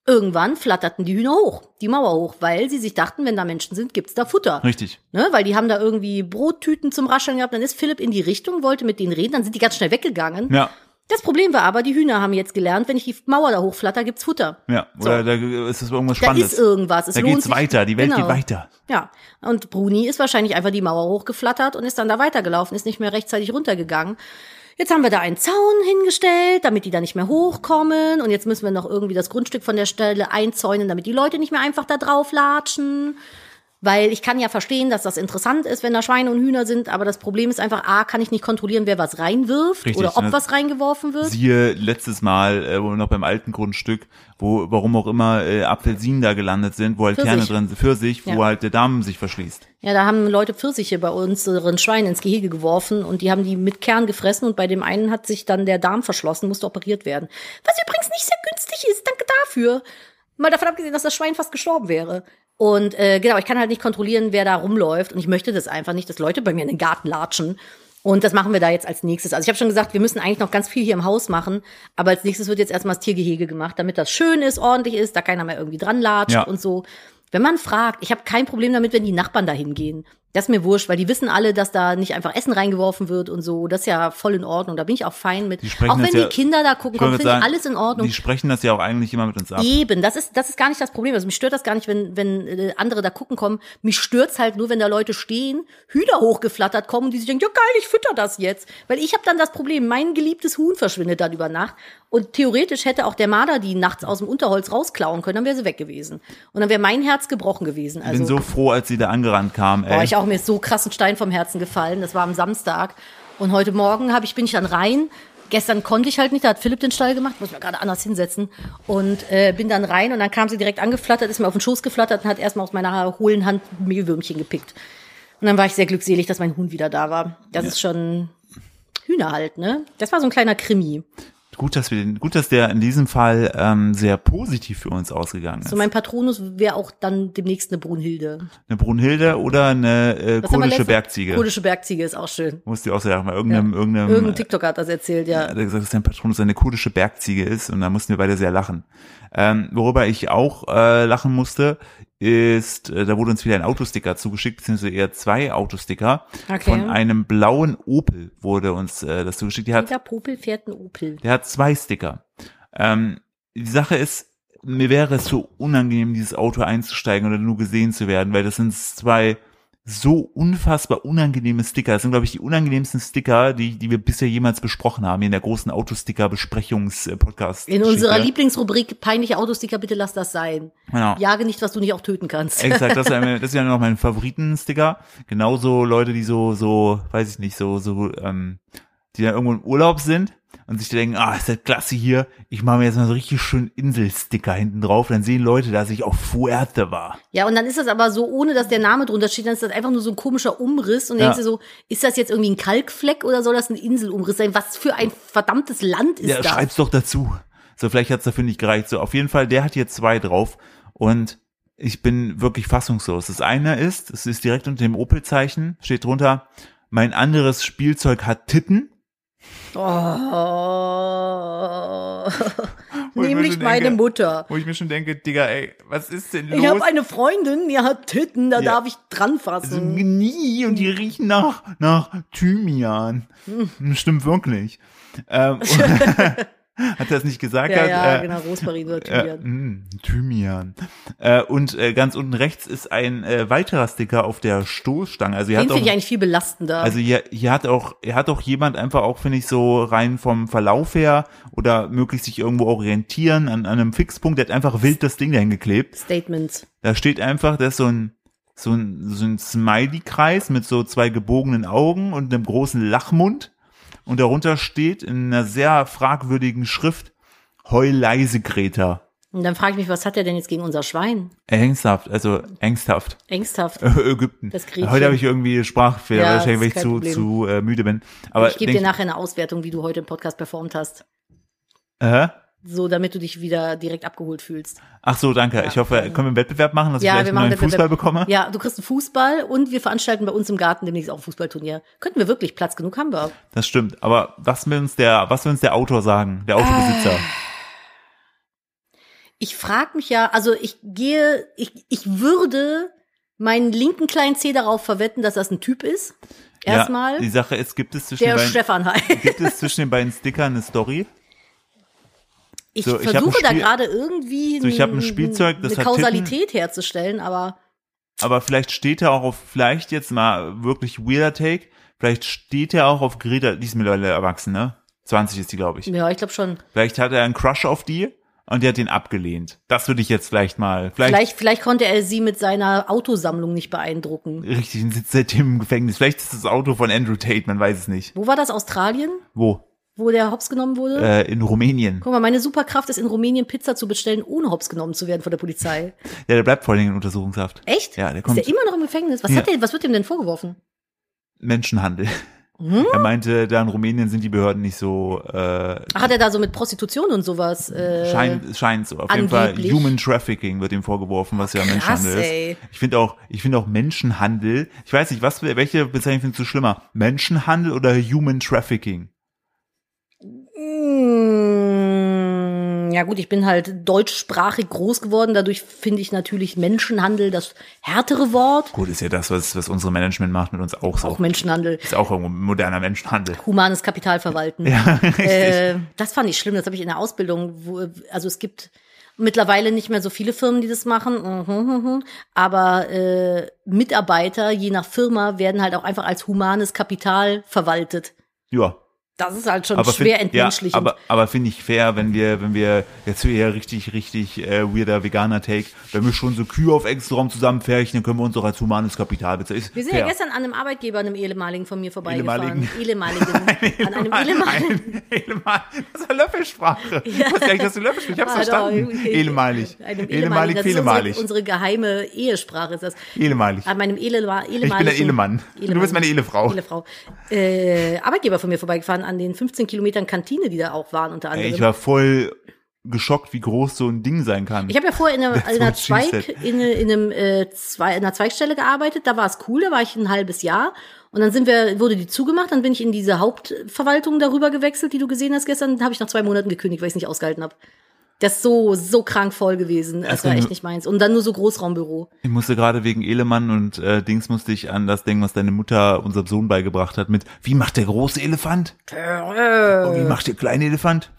Irgendwann flatterten die Hühner hoch, die Mauer hoch, weil sie sich dachten, wenn da Menschen sind, gibt's da Futter. Richtig. Ne, weil die haben da irgendwie Brottüten zum Rascheln gehabt. Dann ist Philipp in die Richtung, wollte mit denen reden, dann sind die ganz schnell weggegangen. Ja. Das Problem war aber, die Hühner haben jetzt gelernt, wenn ich die Mauer da hochflatter, gibt's Futter. Ja, oder So. da ist es irgendwas Da Spannendes. ist irgendwas. Es da geht's sich. weiter, die Welt Genau. geht weiter. Ja. Und Bruni ist wahrscheinlich einfach die Mauer hochgeflattert und ist dann da weitergelaufen, ist nicht mehr rechtzeitig runtergegangen. Jetzt haben wir da einen Zaun hingestellt, damit die da nicht mehr hochkommen. Und jetzt müssen wir noch irgendwie das Grundstück von der Stelle einzäunen, damit die Leute nicht mehr einfach da drauf latschen. Weil ich kann ja verstehen, dass das interessant ist, wenn da Schweine und Hühner sind, aber das Problem ist einfach, A, kann ich nicht kontrollieren, wer was reinwirft Richtig, oder ob ne? was reingeworfen wird. Siehe letztes Mal, äh, wo wir noch beim alten Grundstück, wo, warum auch immer, äh, Apfelsinen da gelandet sind, wo halt Pfirsich. Kerne drin sind, Pfirsich, wo Ja. halt der Darm sich verschließt. Ja, da haben Leute Pfirsiche bei unseren Schweinen ins Gehege geworfen und die haben die mit Kern gefressen und bei dem einen hat sich dann der Darm verschlossen, musste operiert werden. Was übrigens nicht sehr günstig ist, danke dafür. Mal davon abgesehen, dass das Schwein fast gestorben wäre. Und äh, genau, ich kann halt nicht kontrollieren, wer da rumläuft und ich möchte das einfach nicht, dass Leute bei mir in den Garten latschen. Und das machen wir da jetzt als nächstes. Also ich habe schon gesagt, wir müssen eigentlich noch ganz viel hier im Haus machen, aber als nächstes wird jetzt erstmal das Tiergehege gemacht, damit das schön ist, ordentlich ist, da keiner mehr irgendwie dran latscht Ja. und so. Wenn man fragt, ich habe kein Problem damit, wenn die Nachbarn da hingehen. Das ist mir wurscht, weil die wissen alle, dass da nicht einfach Essen reingeworfen wird und so. Das ist ja voll in Ordnung. Da bin ich auch fein mit. Auch wenn die ja- Kinder da gucken, Ich wollte finde ich alles in Ordnung. Die sprechen das ja auch eigentlich immer mit uns ab. Eben, das ist, das ist gar nicht das Problem. Also mich stört das gar nicht, wenn, wenn äh, andere da gucken kommen. Mich stört's halt nur, wenn da Leute stehen, Hühner hochgeflattert kommen und die sich denken, ja geil, ich fütter das jetzt. Weil ich habe dann das Problem, mein geliebtes Huhn verschwindet dann über Nacht. Und theoretisch hätte auch der Marder die nachts aus dem Unterholz rausklauen können, dann wäre sie weg gewesen. Und dann wäre mein Herz gebrochen gewesen. Ich Also, bin so froh, als sie da angerannt kam, ey. Boah, ich auch, mir ist so krass ein Stein vom Herzen gefallen. Das war am Samstag. Und heute Morgen hab ich, bin ich dann rein. Gestern konnte ich halt nicht, da hat Philipp den Stall gemacht, muss ich mir gerade anders hinsetzen. Und äh, bin dann rein und dann kam sie direkt angeflattert, ist mir auf den Schoß geflattert und hat erstmal aus meiner hohlen Hand Mehlwürmchen gepickt. Und dann war ich sehr glückselig, dass mein Huhn wieder da war. Das ist schon Hühner halt, ne? Das war so ein kleiner Krimi. Gut, dass wir den, gut, dass der in diesem Fall ähm, sehr positiv für uns ausgegangen ist. So mein Patronus wäre auch dann demnächst eine Brunhilde. eine Brunhilde oder eine äh, Was kurdische Bergziege. Kurdische Bergziege ist auch schön. Musste ich auch sagen, mal irgendeinem, irgendeinem, Irgendein TikToker hat das erzählt, ja. hat er gesagt, dass sein Patronus eine kurdische Bergziege ist und da mussten wir beide sehr lachen. Ähm, worüber ich auch äh, lachen musste, ist, äh, da wurde uns wieder ein Autosticker zugeschickt, beziehungsweise eher zwei Autosticker. Okay. Von einem blauen Opel wurde uns äh, das zugeschickt. Die hat, Jeder Popel fährt einen Opel. der hat zwei Sticker. Ähm, die Sache ist, mir wäre es so unangenehm, dieses Auto einzusteigen oder nur gesehen zu werden, weil das sind zwei so unfassbar unangenehme Sticker. Das sind, glaube ich, die unangenehmsten Sticker, die, die wir bisher jemals besprochen haben, hier in der großen Autosticker-Besprechungs-Podcast. In unserer Lieblingsrubrik peinliche Autosticker, bitte lass das sein. Genau. Jage nicht, was du nicht auch töten kannst. Exakt, das [LAUGHS] ist, ja, das ist ja noch mein Favoriten-Sticker. Genauso Leute, die so, so, weiß ich nicht, so, so, ähm, die dann irgendwo im Urlaub sind und sich denken, ah, ist das klasse hier, ich mache mir jetzt mal so richtig schön Inselsticker hinten drauf, dann sehen Leute, dass ich auf Fuerte war. Ja, und dann ist das aber so, ohne dass der Name drunter steht, dann ist das einfach nur so ein komischer Umriss. Und dann Ja. denkst du so, ist das jetzt irgendwie ein Kalkfleck oder soll das ein Inselumriss sein? Was für ein verdammtes Land ist Ja, das? schreib's doch dazu. So, vielleicht hat's dafür nicht gereicht. So, auf jeden Fall, der hat hier zwei drauf und ich bin wirklich fassungslos. Das eine ist, es ist direkt unter dem Opel-Zeichen, steht drunter, mein anderes Spielzeug hat Titten. Oh. Nämlich meine denke- Mutter. Wo ich mir schon denke, Digga, ey, was ist denn los? Ich habe eine Freundin, die hat Titten, da Ja. darf ich dran so fassen. nie und die riechen nach, nach Thymian. Hm. Stimmt wirklich. Ähm, [LAUGHS] [LAUGHS] [LAUGHS] hat er das nicht gesagt? Ja, Hat, ja, äh, genau, Rosmarin oder Äh, Thymian. mh, Thymian. Äh, und äh, ganz unten rechts ist ein äh, weiterer Sticker auf der Stoßstange. Also hier Den hat finde ich auch, eigentlich viel belastender. also hier, hier hat auch, hier hat auch jemand einfach auch, finde ich, so rein vom Verlauf her oder möglichst sich irgendwo orientieren an, an einem Fixpunkt, der hat einfach wild das Ding dahin geklebt. Statements. Da steht einfach, das ist so ein, so ein, so ein Smiley-Kreis mit so zwei gebogenen Augen und einem großen Lachmund. Und darunter steht in einer sehr fragwürdigen Schrift, Heul leise, Greta. Und dann frage ich mich, was hat er denn jetzt gegen unser Schwein? Ängsthaft, also ängsthaft. Ängsthaft. Ägypten. Das Gretchen. Heute habe ich irgendwie Sprachfehler, Ja, wahrscheinlich, weil ich zu, Problem. zu äh, müde bin. Aber ich gebe dir nachher eine Auswertung, wie du heute im Podcast performt hast. Äh? So, damit du dich wieder direkt abgeholt fühlst. Ach so, danke. ich hoffe, können wir einen Wettbewerb machen, dass Ja, ich wir vielleicht einen neuen Fußball bekomme? Ja, du kriegst einen Fußball und wir veranstalten bei uns im Garten demnächst auch ein Fußballturnier. Könnten wir wirklich, Platz genug haben wir. Das stimmt. Aber was will uns der, was will uns der Autor sagen? Der Autobesitzer? Ah. Ich frage mich ja, also ich gehe, ich, ich würde meinen linken kleinen Zeh darauf verwetten, dass das ein Typ ist. Erstmal. Ja, die Sache ist, gibt es zwischen der den beiden, Stefan halt. gibt es zwischen den beiden Stickern eine Story? Ich So, ich versuche da Spiel- gerade irgendwie So, ich ein Spielzeug, das eine Kausalität herzustellen, aber Aber vielleicht steht er auch auf, vielleicht jetzt mal wirklich weirder Take, vielleicht steht er auch auf Greta, die ist mittlerweile erwachsen, ne? 20 ist die, glaube ich. ja, ich glaube schon. Vielleicht hat er einen Crush auf die und der hat den abgelehnt. Das würde ich jetzt vielleicht mal, vielleicht, Vielleicht, vielleicht konnte er sie mit seiner Autosammlung nicht beeindrucken. richtig, und sitzt seitdem im Gefängnis. Vielleicht ist das Auto von Andrew Tate, man weiß es nicht. Wo war das? Australien? Wo? Wo der Hops genommen wurde? Äh, in Rumänien. Guck mal, meine Superkraft ist in Rumänien Pizza zu bestellen, ohne Hops genommen zu werden von der Polizei. Ja, der bleibt vor allem in Untersuchungshaft. Echt? Ja, der kommt. Ist der immer noch im Gefängnis? Was Ja. hat der, was wird dem denn vorgeworfen? Menschenhandel. Hm? Er meinte, da in Rumänien sind die Behörden nicht so, äh, Ach, hat er da so mit Prostitution und sowas? Äh, scheint, scheint so. Auf jeden Fall angeblich. Human Trafficking wird ihm vorgeworfen, was ja krass, Menschenhandel ey. ist. Ich finde auch, ich finde auch Menschenhandel. Ich weiß nicht, was, welche Bezeichnung findest du schlimmer? Menschenhandel oder Human Trafficking? Mm, Ja gut, ich bin halt deutschsprachig groß geworden, dadurch finde ich natürlich Menschenhandel das härtere Wort. Gut, ist ja das, was, was unsere Management macht mit uns auch so. Auch Menschenhandel, ist auch irgendwo moderner Menschenhandel. humanes Kapital verwalten. [LAUGHS] Ja, richtig. Äh, das fand ich schlimm, das habe ich in der Ausbildung, wo, also es gibt mittlerweile nicht mehr so viele Firmen, die das machen, mhm, mhm, aber äh, Mitarbeiter je nach Firma werden halt auch einfach als humanes Kapital verwaltet. ja. Das ist halt schon Aber schwer find, ja, entmenschlichend. aber, aber finde ich fair, wenn wir, wenn wir jetzt hier richtig, richtig äh, weirder veganer Take, wenn wir schon so Kühe auf engstem Raum zusammenfärchen, dann können wir uns auch als humanes Kapital bezahlen. Ist Wir sind fair. ja gestern an einem Arbeitgeber, einem ehemaligen von mir vorbeigefahren. Ehemaligen. Ehemaligen. [LAUGHS] an einem ehemaligen. Ehemalig. Das ist eine Löffelsprache. [LAUGHS] Ich wusste gar nicht, dass du Löffel. Ich hab's Ah, verstanden. okay. Ehemalig. Ehemalig, Das ist fehlemalig. unsere, geheime Ehesprache ist das. Ehemalig. An meinem Ehelema, Ich bin der Ehelemann. Du bist meine Ehelefrau. Ehefrau. Äh, Arbeitgeber von mir vorbeigefahren an den 15 Kilometern Kantine, die da auch waren unter Ey, anderem. ich war voll geschockt, wie groß so ein Ding sein kann. Ich habe ja vorher in [LAUGHS] einer, in einer, Zweig, in, in, einem, äh, zwei, in einer Zweigstelle gearbeitet. Da war es cool, da war ich ein halbes Jahr. Und dann sind wir, wurde die zugemacht, dann bin ich in diese Hauptverwaltung darüber gewechselt, die du gesehen hast gestern. Habe ich nach zwei Monaten gekündigt, weil ich es nicht ausgehalten habe. Das ist so, so krank voll gewesen. Das war kann- echt nicht meins. Und dann nur so Großraumbüro. Ich musste gerade wegen Ehelemann und äh, Dings musste ich an das Ding, was deine Mutter unserem Sohn beigebracht hat, mit wie macht der große Elefant? Und wie macht der kleine Elefant?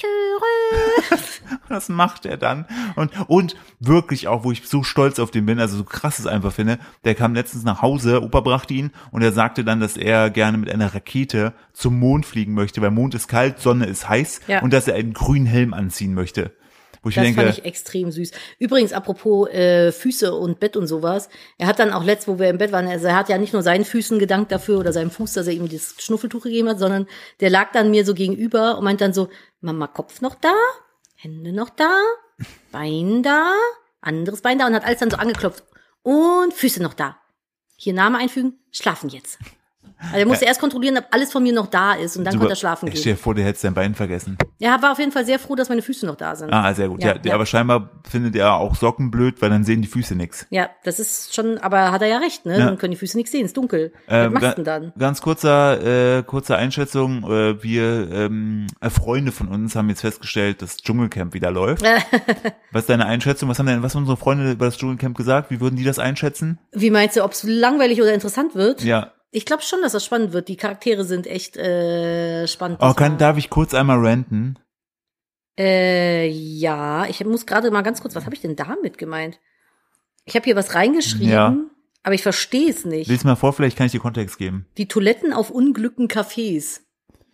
Das [LAUGHS] macht er dann. Und, und wirklich auch, wo ich so stolz auf den bin, also so krass es einfach finde, der kam letztens nach Hause, Opa brachte ihn und er sagte dann, dass er gerne mit einer Rakete zum Mond fliegen möchte, weil Mond ist kalt, Sonne ist heiß Ja. und dass er einen grünen Helm anziehen möchte. Wo ich Das denke, fand ich extrem süß. Übrigens, apropos äh, Füße und Bett und sowas. Er hat dann auch letzt, wo wir im Bett waren, also er hat ja nicht nur seinen Füßen gedankt dafür oder seinem Fuß, dass er ihm das Schnuffeltuch gegeben hat, sondern der lag dann mir so gegenüber und meint dann so, Mama, Kopf noch da? Hände noch da? Bein da? Anderes Bein da? Und hat alles dann so angeklopft. Und Füße noch da. Hier Name einfügen, schlafen jetzt. Also er musste erst kontrollieren, ob alles von mir noch da ist und dann Super. konnte er schlafen Ich stell gehen. dir vor, der hätte dein Bein vergessen. Er war auf jeden Fall sehr froh, dass meine Füße noch da sind. Ah, sehr gut. Ja, Ja, ja. aber scheinbar findet er auch Socken blöd, weil dann sehen die Füße nix. Ja, das ist schon, aber hat er ja recht, ne? Ja. Dann können die Füße nichts sehen, ist dunkel. Ähm, Was machst du denn dann? Ganz kurzer, äh, kurze Einschätzung. Äh, wir ähm, äh, Freunde von uns haben jetzt festgestellt, dass Dschungelcamp wieder läuft. [LAUGHS] was ist deine Einschätzung? Was haben denn, was haben unsere Freunde über das Dschungelcamp gesagt? Wie würden die das einschätzen? Wie meinst du, ob es langweilig oder interessant wird? Ja. Ich glaube schon, dass das spannend wird. Die Charaktere sind echt äh, spannend. Oh, kann, darf ich kurz einmal ranten? Äh, ja, ich muss gerade mal ganz kurz, was habe ich denn damit gemeint? Ich habe hier was reingeschrieben, Ja. aber ich verstehe es nicht. Lies mal vor, vielleicht kann ich dir Kontext geben. Die Toiletten auf unglücken Cafés.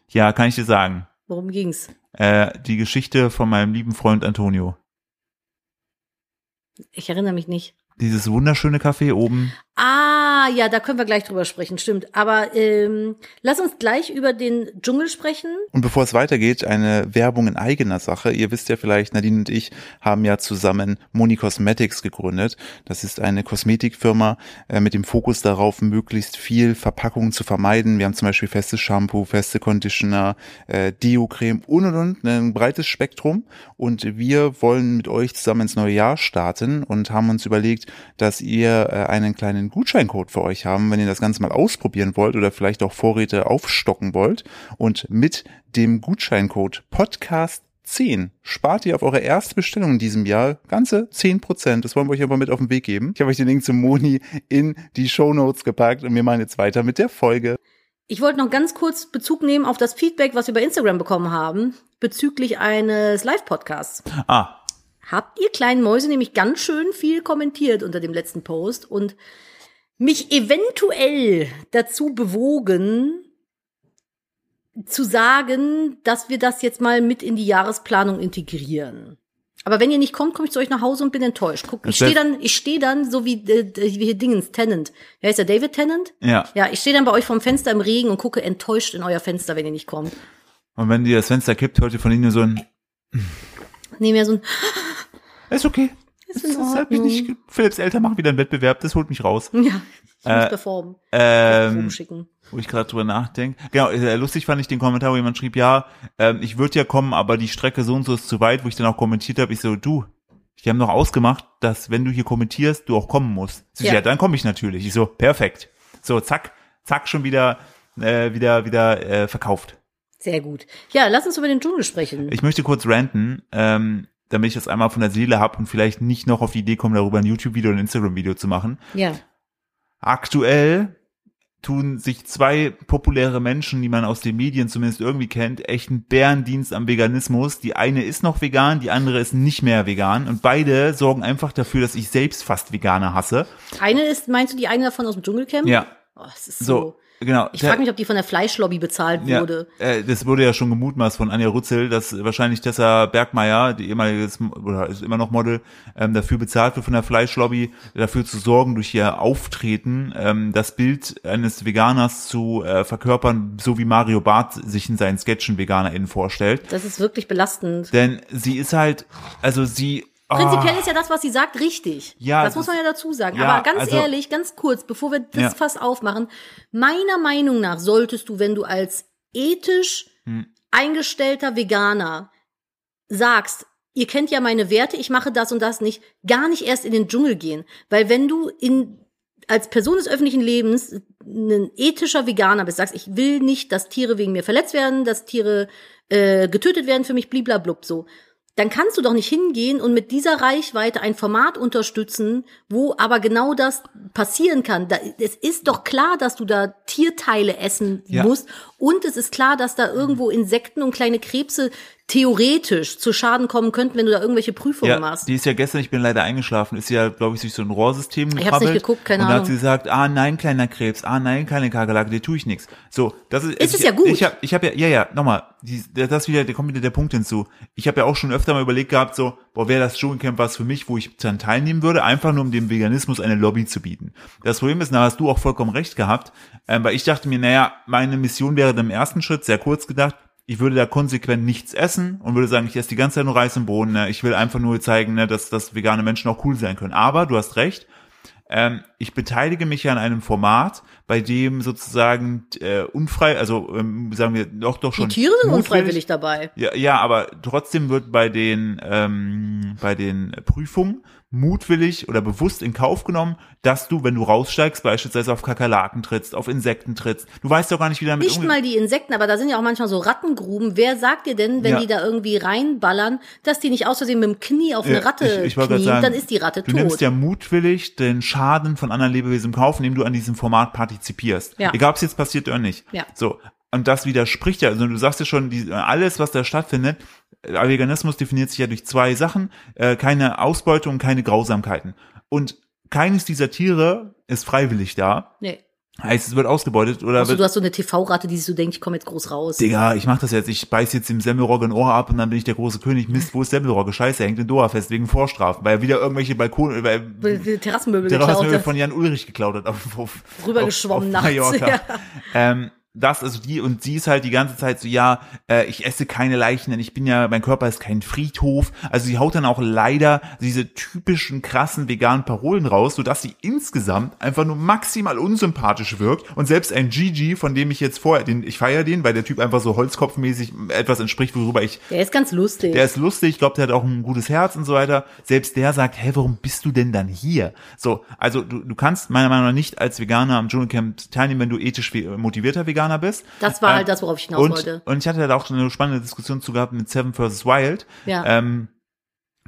Ja, kann ich dir sagen. Worum ging's? Äh, die Geschichte von meinem lieben Freund Antonio. Ich erinnere mich nicht. Dieses wunderschöne Café oben. Ah, ja, da können wir gleich drüber sprechen, stimmt. Aber ähm, lass uns gleich über den Dschungel sprechen. Und bevor es weitergeht, eine Werbung in eigener Sache. Ihr wisst ja vielleicht, Nadine und ich haben ja zusammen Moni Cosmetics gegründet. Das ist eine Kosmetikfirma äh, mit dem Fokus darauf, möglichst viel Verpackung zu vermeiden. Wir haben zum Beispiel festes Shampoo, feste Conditioner, äh, Deo-Creme und und und, ein breites Spektrum. Und wir wollen mit euch zusammen ins neue Jahr starten und haben uns überlegt, dass ihr äh, einen kleinen Gutscheincode für euch haben, wenn ihr das Ganze mal ausprobieren wollt oder vielleicht auch Vorräte aufstocken wollt. Und mit dem Gutscheincode Podcast 10 spart ihr auf eure erste Bestellung in diesem Jahr ganze 10%. Das wollen wir euch aber mit auf den Weg geben. Ich habe euch den Link zum Moni in die Show Notes gepackt und wir machen jetzt weiter mit der Folge. Ich wollte noch ganz kurz Bezug nehmen auf das Feedback, was wir bei Instagram bekommen haben, bezüglich eines Live-Podcasts. Ah, Habt ihr kleinen Mäuse nämlich ganz schön viel kommentiert unter dem letzten Post und mich eventuell dazu bewogen, zu sagen, dass wir das jetzt mal mit in die Jahresplanung integrieren. Aber wenn ihr nicht kommt, komme ich zu euch nach Hause und bin enttäuscht. Guck, ich stehe dann, ich stehe dann so wie, äh, wie hier Dingens Tennant. Wer ist der David Tennant? ja. Ja, ich stehe dann bei euch vom Fenster im Regen und gucke enttäuscht in euer Fenster, wenn ihr nicht kommt. Und wenn dir das Fenster kippt, hört ihr von ihnen so ein, Nehme ja so ein, ist okay. Ist Das, in das hat mich nicht, Philips Eltern machen wieder einen Wettbewerb, das holt mich raus. ja, ich muss Äh, performen. Ähm, wo ich gerade drüber nachdenke. Genau, äh, lustig fand ich den Kommentar, wo jemand schrieb, ja, ähm, ich würde ja kommen, aber die Strecke so und so ist zu weit, wo ich dann auch kommentiert habe, ich so, du, die haben noch ausgemacht, dass wenn du hier kommentierst, du auch kommen musst. Sie so, Ja. ja, dann komme ich natürlich. Ich so, perfekt. So, zack, zack, schon wieder, äh, wieder, wieder äh, verkauft. Sehr gut. Ja, lass uns über den Dschungel sprechen. Ich möchte kurz ranten, ähm, damit ich das einmal von der Seele hab und vielleicht nicht noch auf die Idee komme, darüber ein YouTube-Video oder ein Instagram-Video zu machen. ja. Aktuell tun sich zwei populäre Menschen, die man aus den Medien zumindest irgendwie kennt, echt einen Bärendienst am Veganismus. Die eine ist noch vegan, die andere ist nicht mehr vegan. Und beide sorgen einfach dafür, dass ich selbst fast Veganer hasse. Eine ist, meinst du die eine davon aus dem Dschungelcamp? Ja, Oh, das ist so, so. Genau. Ich frage mich, ob die von der Fleischlobby bezahlt ja, wurde. äh, das wurde ja schon gemutmaßt von Anja Rützel, dass wahrscheinlich Tessa Bergmeier, die ehemalige oder ist immer noch Model, ähm, dafür bezahlt wird von der Fleischlobby, dafür zu sorgen, durch ihr Auftreten ähm, das Bild eines Veganers zu äh, verkörpern, so wie Mario Barth sich in seinen Sketchen VeganerInnen vorstellt. Das ist wirklich belastend. Denn sie ist halt, also sie Prinzipiell ist ja das, was sie sagt, richtig. Ja, das muss man ja dazu sagen. ja, Aber ganz also- ehrlich, ganz kurz, bevor wir das Ja. fast aufmachen, meiner Meinung nach solltest du, wenn du als ethisch Hm. eingestellter Veganer sagst, ihr kennt ja meine Werte, ich mache das und das nicht, gar nicht erst in den Dschungel gehen. Weil wenn du in als Person des öffentlichen Lebens ein ethischer Veganer bist, sagst, ich will nicht, dass Tiere wegen mir verletzt werden, dass Tiere äh, getötet werden für mich, bliblablub so. Dann kannst du doch nicht hingehen und mit dieser Reichweite ein Format unterstützen, wo aber genau das passieren kann. Da, es ist doch klar, dass du da Tierteile essen Ja. musst und es ist klar, dass da irgendwo Insekten und kleine Krebse theoretisch zu Schaden kommen könnten, wenn du da irgendwelche Prüfungen Ja, machst. die ist ja gestern, ich bin leider eingeschlafen, ist ja, glaube ich, durch so ein Rohrsystem hab's nicht gekrabbelt. geguckt, keine Und da hat Ahnung. sie gesagt, ah nein, kleiner Krebs, ah nein, kleine Kakerlake, dir tue ich nichts. So, das ist, Ist es ich, ja gut. Ich habe ich hab ja, ja, ja, nochmal, die, das wieder, da kommt wieder der Punkt hinzu. Ich habe ja auch schon öfter mal überlegt gehabt, so, boah, wäre das Dschungelcamp was für mich, wo ich dann teilnehmen würde, einfach nur um dem Veganismus eine Lobby zu bieten. Das Problem ist, da hast du auch vollkommen recht gehabt, ähm, weil ich dachte mir, naja, meine Mission wäre dann im ersten Schritt, sehr kurz gedacht, ich würde da konsequent nichts essen und würde sagen, ich esse die ganze Zeit nur Reis und Bohnen. Ne? Ich will einfach nur zeigen, ne, dass, dass vegane Menschen auch cool sein können. Aber du hast recht, ähm, ich beteilige mich ja an einem Format, bei dem sozusagen äh, unfrei, also ähm, sagen wir doch doch Die schon Tiere sind mutwillig- unfreiwillig dabei. Ja, ja, aber trotzdem wird bei den ähm, bei den Prüfungen mutwillig oder bewusst in Kauf genommen, dass du, wenn du raussteigst, beispielsweise auf Kakerlaken trittst, auf Insekten trittst. Du weißt doch gar nicht, wie damit Nicht mal die Insekten, aber da sind ja auch manchmal so Rattengruben. Wer sagt dir denn, wenn Ja. die da irgendwie reinballern, dass die nicht aus Versehen mit dem Knie auf eine Ja, Ratte ich- ich knien, sagen, dann ist die Ratte Du tot. nimmst ja mutwillig den Schaden von anderen Lebewesen im Kauf, indem du an diesem Format partizipierst. Ja. Egal, ob es jetzt passiert oder nicht. Ja. So. Und das widerspricht ja, also du sagst ja schon, die, alles, was da stattfindet, Veganismus definiert sich ja durch zwei Sachen, äh, keine Ausbeutung keine Grausamkeiten. Und keines dieser Tiere ist freiwillig da. nee. Heißt, es wird ausgebeutet oder Also du hast so eine TV-Ratte, die sich so denkt, ich komme jetzt groß raus. Digga, ich mach das jetzt, ich beiß jetzt dem Semmelrogge ein Ohr ab und dann bin ich der große König. Mist, wo ist Semmelrogge? Scheiße, er hängt in Doha fest wegen Vorstrafen, weil er wieder irgendwelche Balkone, weil Die Terrassenmöbel Terrassenmöbel hat. von Jan Ulrich geklaut hat auf, auf, Rübergeschwommen auf nachts, Mallorca. ja. Ähm, das, also die, und sie ist halt die ganze Zeit so, ja, äh, ich esse keine Leichen, denn ich bin ja, mein Körper ist kein Friedhof. Also sie haut dann auch leider diese typischen krassen veganen Parolen raus, sodass sie insgesamt einfach nur maximal unsympathisch wirkt. Und selbst ein Gigi, von dem ich jetzt vorher, den, ich feiere den, weil der Typ einfach so holzkopfmäßig etwas entspricht, worüber ich Der ist ganz lustig. der ist lustig, ich glaube, der hat auch ein gutes Herz und so weiter. Selbst der sagt, hä, warum bist du denn dann hier? So, also du, du kannst meiner Meinung nach nicht als Veganer am Dschungelcamp teilnehmen, wenn du ethisch motivierter Veganer bist. Das war Ähm, halt das, worauf ich hinaus und, wollte. Und ich hatte da auch schon eine spannende Diskussion zu gehabt mit Seven vs. Wild. Ja. Ähm,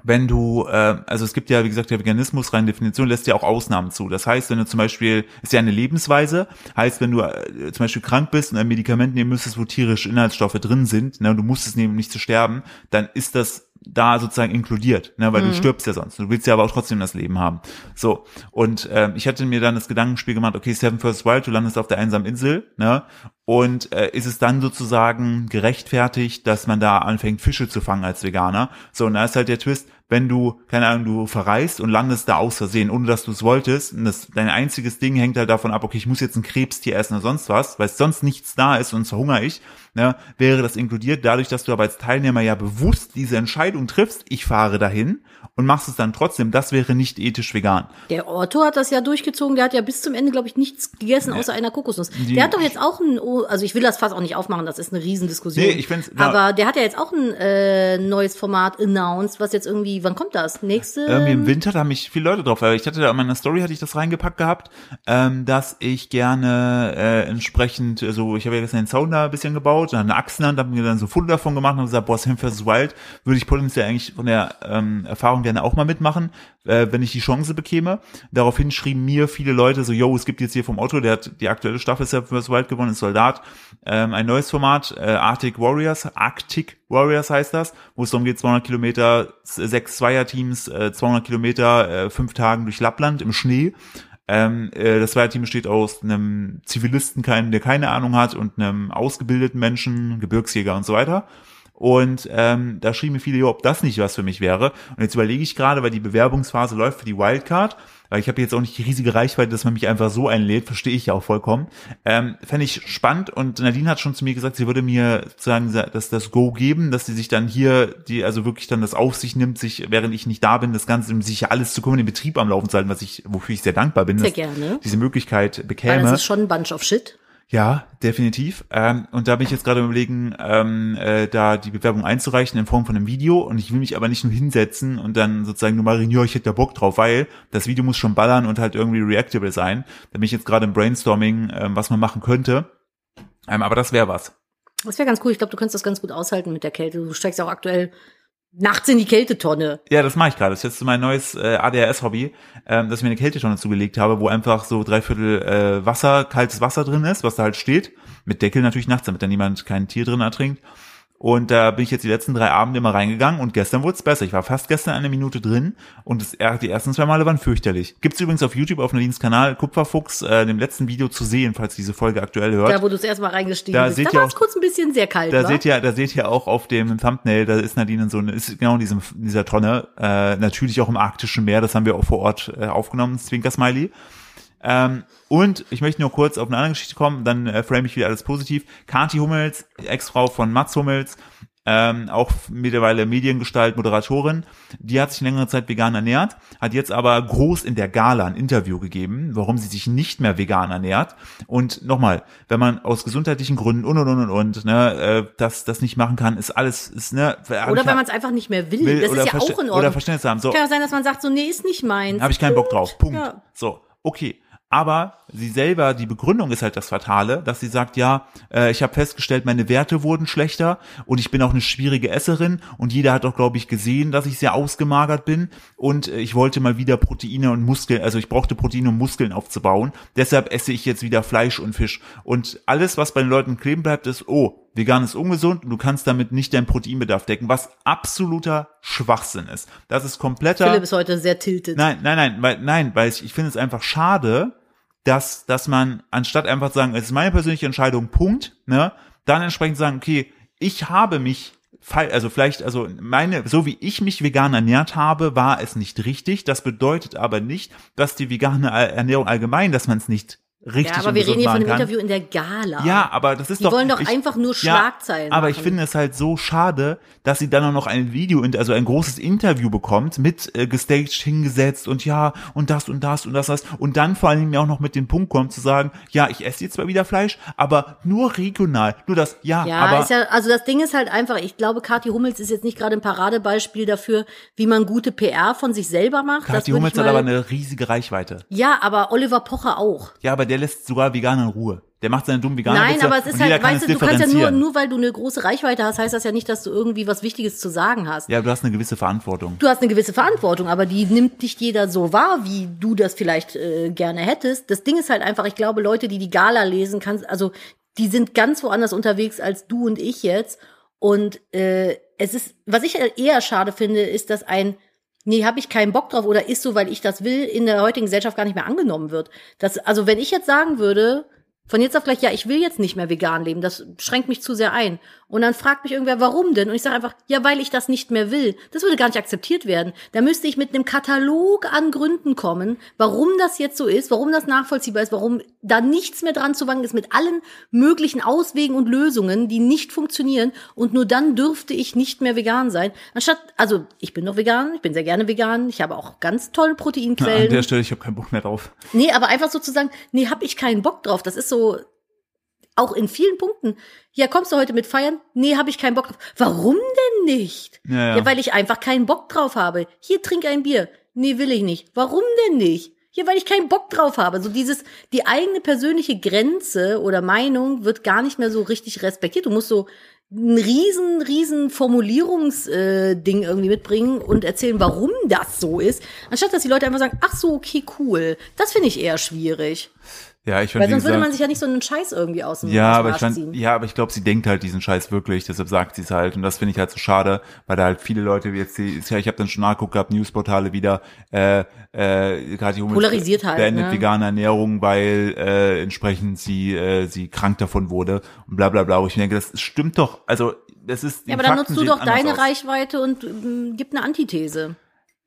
wenn du, äh, also es gibt ja, wie gesagt, der Veganismus rein Definition lässt ja auch Ausnahmen zu. Das heißt, wenn du zum Beispiel, ist ja eine Lebensweise, heißt, wenn du äh, zum Beispiel krank bist und ein Medikament nehmen müsstest, wo tierische Inhaltsstoffe drin sind, ne, und du musst es nehmen, um nicht zu sterben, dann ist das da sozusagen inkludiert, ne, weil du stirbst ja sonst. Du willst ja aber auch trotzdem das Leben haben. So. Und ähm, ich hatte mir dann das Gedankenspiel gemacht, okay, Seven First Wild, du landest auf der einsamen Insel, ne? Und äh, ist es dann sozusagen gerechtfertigt, dass man da anfängt, Fische zu fangen als Veganer? So, und da ist halt der Twist, wenn du, keine Ahnung, du verreist und landest da aus Versehen, ohne dass du es wolltest, und das, dein einziges Ding hängt halt davon ab, okay, ich muss jetzt ein Krebstier essen oder sonst was, weil sonst nichts da ist und sonst verhungere ich, ne, wäre das inkludiert, dadurch, dass du aber als Teilnehmer ja bewusst diese Entscheidung triffst, ich fahre dahin und machst es dann trotzdem, das wäre nicht ethisch vegan. Der Otto hat das ja durchgezogen, der hat ja bis zum Ende, glaube ich, nichts gegessen, außer einer Kokosnuss. der hat doch jetzt auch ein, also ich will das fast auch nicht aufmachen, das ist eine Riesendiskussion. Nee, ich find's- na- Aber der hat ja jetzt auch ein äh, neues Format announced, was jetzt irgendwie, wann kommt das? Nächste? Irgendwie im Winter, da haben mich viele Leute drauf, ich hatte da in meiner Story hatte ich das reingepackt gehabt, ähm, dass ich gerne äh, entsprechend, äh, so, ich habe ja gestern den Zaun da ein bisschen gebaut, eine Axt in der Hand, habe mir dann so Foto davon gemacht und gesagt, boah, Sam vs. Wild würde ich potenziell eigentlich von der ähm, Erfahrung gerne auch mal mitmachen, äh, wenn ich die Chance bekäme. Daraufhin schrieben mir viele Leute so, yo, es gibt jetzt hier vom Otto, der hat die aktuelle Staffel Sam vs. Wild gewonnen, ist Soldat, ähm, ein neues Format, äh, Arctic Warriors, Arctic Warriors heißt das, wo es darum geht, 200 Kilometer, sechs Zweierteams, äh, 200 Kilometer, äh, fünf Tagen durch Lappland im Schnee. Ähm, äh, das Zweierteam besteht aus einem Zivilisten, keinem, der keine Ahnung hat, und einem ausgebildeten Menschen, Gebirgsjäger und so weiter. Und ähm, da schrieben mir viele, ob das nicht was für mich wäre. Und jetzt überlege ich gerade, weil die Bewerbungsphase läuft für die Wildcard, weil ich habe jetzt auch nicht die riesige Reichweite, dass man mich einfach so einlädt, verstehe ich ja auch vollkommen. Ähm, Fände ich spannend und Nadine hat schon zu mir gesagt, sie würde mir sozusagen das, das Go geben, dass sie sich dann hier, die also wirklich dann das auf sich nimmt, sich, während ich nicht da bin, das Ganze, um sich alles zu kümmern, den Betrieb am Laufen zu halten, was ich, wofür ich sehr dankbar bin, Sehr dass gerne. diese Möglichkeit Weil bekäme. das ist schon ein Bunch of Shit. Ja, definitiv. Ähm, und da bin ich jetzt gerade überlegen, ähm, äh, da die Bewerbung einzureichen in Form von einem Video. Und ich will mich aber nicht nur hinsetzen und dann sozusagen nur mal reden, ja, ich hätte da Bock drauf, weil das Video muss schon ballern und halt irgendwie reactable sein. Da bin ich jetzt gerade im Brainstorming, ähm, was man machen könnte. Ähm, aber das wäre was. Das wäre ganz cool. Ich glaube, du könntest das ganz gut aushalten mit der Kälte. Du steigst auch aktuell nachts in die Kältetonne. Ja, das mache ich gerade. Das ist jetzt mein neues äh, ADHS-Hobby, ähm, dass ich mir eine Kältetonne zugelegt habe, wo einfach so dreiviertel äh, Wasser, kaltes Wasser drin ist, was da halt steht. Mit Deckel natürlich nachts, damit da niemand kein Tier drin ertrinkt. Und da bin ich jetzt die letzten drei Abende immer reingegangen und gestern wurde es besser. Ich war fast gestern eine Minute drin und das, die ersten zwei Male waren fürchterlich. Gibt's übrigens auf YouTube auf Nadines Kanal Kupferfuchs äh, dem letzten Video zu sehen, falls ihr diese Folge aktuell hört. Da, wo du das erste Mal reingestiegen Da bist. seht Da ihr war es auch- kurz ein bisschen sehr kalt, Da wa? seht ihr, da seht ihr auch auf dem Thumbnail, da ist Nadine in so eine, ist genau in diesem, in dieser Tonne, äh, natürlich auch im arktischen Meer, das haben wir auch vor Ort äh, aufgenommen, Zwinker Smiley. Ähm, und ich möchte nur kurz auf eine andere Geschichte kommen, dann äh, frame ich wieder alles positiv. Kati Hummels, Ex-Frau von Mats Hummels, ähm, auch mittlerweile Mediengestalt, Moderatorin, die hat sich längere Zeit vegan ernährt, hat jetzt aber groß in der Gala ein Interview gegeben, warum sie sich nicht mehr vegan ernährt. Und nochmal, wenn man aus gesundheitlichen Gründen und und und und, und ne, äh, das, das nicht machen kann, ist alles, ist, ne, Oder wenn man es einfach nicht mehr will. will das oder ist ja auch in Oder Ordnung. Verständnis haben. So, Kann ja sein, dass man sagt, so, nee, ist nicht meins. habe ich keinen Bock drauf. Punkt. Ja. So, okay. Aber sie selber, die Begründung ist halt das Fatale, dass sie sagt, ja, äh, ich habe festgestellt, meine Werte wurden schlechter und ich bin auch eine schwierige Esserin und jeder hat auch, glaube ich, gesehen, dass ich sehr ausgemagert bin und äh, ich wollte mal wieder Proteine und Muskeln, also ich brauchte Proteine, um Muskeln aufzubauen. Deshalb esse ich jetzt wieder Fleisch und Fisch. Und alles, was bei den Leuten kleben bleibt, ist, oh, vegan ist ungesund und du kannst damit nicht deinen Proteinbedarf decken, was absoluter Schwachsinn ist. Das ist kompletter Philipp ist heute sehr tiltet. Nein, nein, nein, weil, nein, weil ich, ich finde es einfach schade, dass, dass man, anstatt einfach zu sagen, es ist meine persönliche Entscheidung, Punkt, ne, dann entsprechend sagen, okay, ich habe mich, also vielleicht, also meine, so wie ich mich vegan ernährt habe, war es nicht richtig. Das bedeutet aber nicht, dass die vegane Ernährung allgemein, dass man es nicht richtig ja, aber wir reden hier von einem kann. Interview in der Gala. Ja, aber das ist Die doch. wollen doch ich, einfach nur Schlagzeilen Aber ich machen. finde es halt so schade, dass sie dann auch noch ein Video, also ein großes Interview bekommt, mit äh, gestaged hingesetzt und ja, und das und das und das, das. Und dann vor allem auch noch mit dem Punkt kommt, zu sagen, ja, ich esse jetzt zwar wieder Fleisch, aber nur regional. Nur das, ja, Ja, aber. ist ja, also das Ding ist halt einfach, ich glaube, Kathi Hummels ist jetzt nicht gerade ein Paradebeispiel dafür, wie man gute PR von sich selber macht. Kathi Hummels ich hat aber eine riesige Reichweite. Ja, aber Oliver Pocher auch. Ja, aber der lässt sogar Veganer in Ruhe. Der macht seine dummen Veganer Nein, aber es ist halt, weißt du, du kannst ja nur, nur weil du eine große Reichweite hast, heißt das ja nicht, dass du irgendwie was Wichtiges zu sagen hast. Ja, du hast eine gewisse Verantwortung. Du hast eine gewisse Verantwortung, aber die nimmt nicht jeder so wahr, wie du das vielleicht äh, gerne hättest. Das Ding ist halt einfach, ich glaube, Leute, die die Gala lesen, kannst, also die sind ganz woanders unterwegs als du und ich jetzt. Und äh, es ist, was ich eher schade finde, ist, dass ein Nee, habe ich keinen Bock drauf oder ist so, weil ich das will, in der heutigen Gesellschaft gar nicht mehr angenommen wird. Das, also wenn ich jetzt sagen würde, von jetzt auf gleich, ja, ich will jetzt nicht mehr vegan leben, das schränkt mich zu sehr ein. Und dann fragt mich irgendwer, warum denn? Und ich sage einfach, ja, weil ich das nicht mehr will. Das würde gar nicht akzeptiert werden. Da müsste ich mit einem Katalog an Gründen kommen, warum das jetzt so ist, warum das nachvollziehbar ist, warum da nichts mehr dran zu wanken ist mit allen möglichen Auswegen und Lösungen, die nicht funktionieren. Und nur dann dürfte ich nicht mehr vegan sein. Anstatt, also ich bin noch vegan, ich bin sehr gerne vegan, ich habe auch ganz tolle An Proteinquellen. der Stelle, ich habe keinen Bock mehr drauf. Nee, aber einfach sozusagen, nee, hab ich keinen Bock drauf. Das ist so, auch in vielen Punkten. Ja, kommst du heute mit feiern? Nee, hab ich keinen Bock drauf. Warum denn nicht? Ja, ja. weil ich einfach keinen Bock drauf habe. Hier, trink ein Bier. Nee, will ich nicht. Warum denn nicht? Ja, weil ich keinen Bock drauf habe. So dieses, die eigene persönliche Grenze oder Meinung wird gar nicht mehr so richtig respektiert. Du musst so ein riesen, riesen Formulierungsding äh, irgendwie mitbringen und erzählen, warum das so ist, anstatt dass die Leute einfach sagen, ach so, okay, cool. Das finde ich eher schwierig. Ja, ich Weil finde, sonst würde man sich ja nicht so einen Scheiß irgendwie aus dem, Ja, aber ich fand, ziehen. ja, aber ich glaube, sie denkt halt diesen Scheiß wirklich, deshalb sagt sie es halt und das finde ich halt so schade, weil da halt viele Leute wie jetzt die, ja, ich habe dann schon nachgeguckt gehabt, Newsportale wieder, äh, äh, Kathi Hummels Polarisiert halt, beendet ne? vegane Ernährung, weil äh, entsprechend sie äh, sie krank davon wurde und bla bla bla. Wo ich mir denke, das stimmt doch, also das ist. Ja, aber dann Fakten nutzt du doch deine aus. Reichweite und ähm, gib eine Antithese.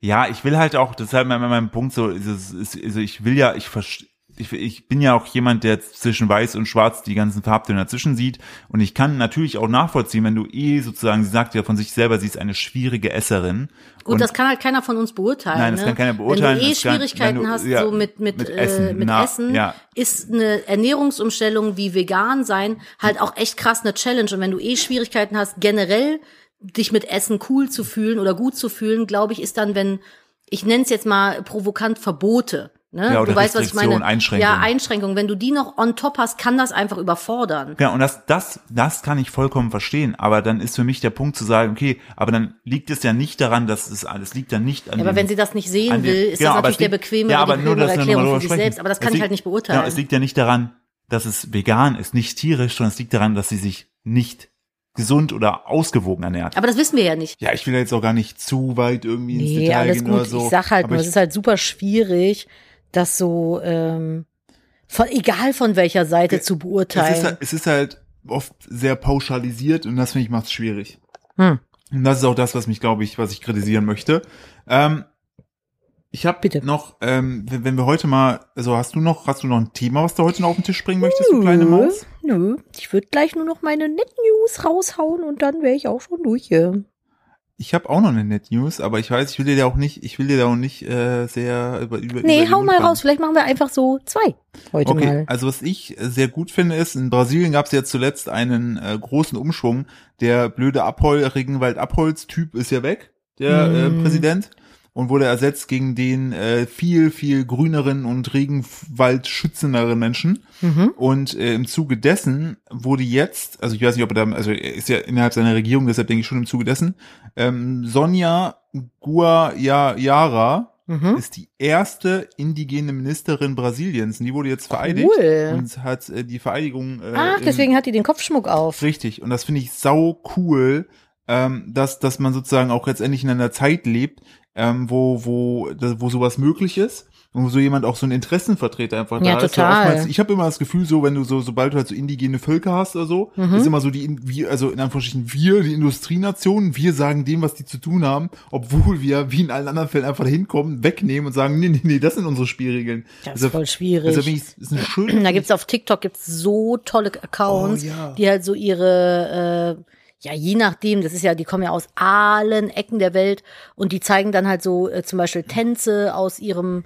Ja, ich will halt auch, das ist halt mein, mein Punkt so, ist, es- ist, also ich will ja, ich verstehe. Ich, ich bin ja auch jemand, der zwischen weiß und schwarz die ganzen Farbtöne dazwischen sieht. Und ich kann natürlich auch nachvollziehen, wenn du eh sozusagen, sie sagt ja von sich selber, sie ist eine schwierige Esserin. Gut, und das kann halt keiner von uns beurteilen. Nein, das ne? kann keiner beurteilen. Wenn du eh kann- Schwierigkeiten wenn du- hast, ja, so mit, mit, mit äh, Essen, mit na, Essen, ja. ist eine Ernährungsumstellung wie vegan sein halt auch echt krass eine Challenge. Und wenn du eh Schwierigkeiten hast, generell dich mit Essen cool zu fühlen oder gut zu fühlen, glaube ich, ist dann, wenn, ich nenne es jetzt mal provokant Verbote. Ne? Ja, oder du weißt, was ich meine. Einschränkung. Ja, Einschränkungen. Wenn du die noch on top hast, kann das einfach überfordern. Ja, und das, das, das kann ich vollkommen verstehen. Aber dann ist für mich der Punkt zu sagen, okay, aber dann liegt es ja nicht daran, dass es alles liegt dann nicht an Ja, aber dem- wenn sie das nicht sehen will, ist Genau, das natürlich es der liegt- bequeme, ja, aber die nur, dass Erklärung für sich drüber selbst. sprechen. Aber das kann ich liegt- halt nicht beurteilen. Genau, es liegt ja nicht daran, dass es vegan ist, nicht tierisch, sondern es liegt daran, dass sie sich nicht gesund oder ausgewogen ernährt. aber das wissen wir ja nicht. Ja, ich will jetzt auch gar nicht zu weit irgendwie ins Nee, Detail alles gehen gut. oder so. Ich sag halt aber nur, ich, es ist halt super schwierig, das so, ähm, von, egal von welcher Seite zu es, ist beurteilen. halt, es ist halt oft sehr pauschalisiert und das finde ich macht es schwierig. Hm. Und das ist auch das, was mich, glaube ich, was ich kritisieren möchte. Ähm, Ich habe Bitte. noch, ähm, wenn, wenn wir heute mal, also hast du noch, hast du noch ein Thema, was du heute noch auf den Tisch bringen möchtest, du kleine Maus? Nö, ich würde gleich nur noch meine Net News raushauen und dann wäre ich auch schon durch hier. Ich habe auch noch eine Net News, aber ich weiß, ich will dir da auch nicht, ich will dir da auch nicht äh, sehr über über Nee, über hau mal raus. Vielleicht machen wir einfach so zwei heute Okay, mal. also was ich sehr gut finde ist, in Brasilien gab es ja zuletzt einen äh, großen Umschwung. Der blöde Abhol, Regenwald-Abholz-Typ ist ja weg, der Mm. äh, Präsident, und wurde ersetzt gegen den äh, viel, viel grüneren und Regenwald-schützenderen Menschen. Mhm. Und äh, im Zuge dessen wurde jetzt, also ich weiß nicht, ob er da, also er ist ja innerhalb seiner Regierung, deshalb denke ich schon im Zuge dessen, ähm, Sonja Guaiara Mhm. ist die erste indigene Ministerin Brasiliens. Und die wurde jetzt vereidigt Cool. und hat äh, die Vereidigung. Äh, Ach, im- deswegen hat die den Kopfschmuck auf. Richtig. Und das finde ich sau cool, ähm, dass, dass man sozusagen auch letztendlich in einer Zeit lebt, ähm, wo, wo, da- wo sowas möglich ist. Und wo so jemand auch so ein Interessenvertreter einfach Ja, da ist. total. oftmals- ich habe immer das Gefühl, so wenn du so, sobald du halt so indigene Völker hast oder so, Mhm. ist immer so die, wir, also in Anführungsstrichen wir, die Industrienationen, wir sagen dem, was die zu tun haben, obwohl wir, wie in allen anderen Fällen, einfach hinkommen, wegnehmen und sagen, nee, nee, nee, das sind unsere Spielregeln. Das Also- ist voll schwierig. Also ich, ist eine schöne. Da gibt's auf TikTok gibt's so tolle Accounts, Oh, ja. die halt so ihre, äh, ja, je nachdem, das ist ja, die kommen ja aus allen Ecken der Welt und die zeigen dann halt so äh, zum Beispiel Tänze aus ihrem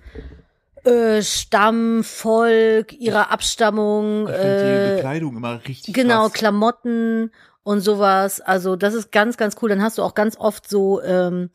äh, Stamm, Volk, ihrer Abstammung, Ich die äh, Bekleidung immer richtig genau, krass. Klamotten und sowas. Also das ist ganz, ganz cool. Dann hast du auch ganz oft so ähm,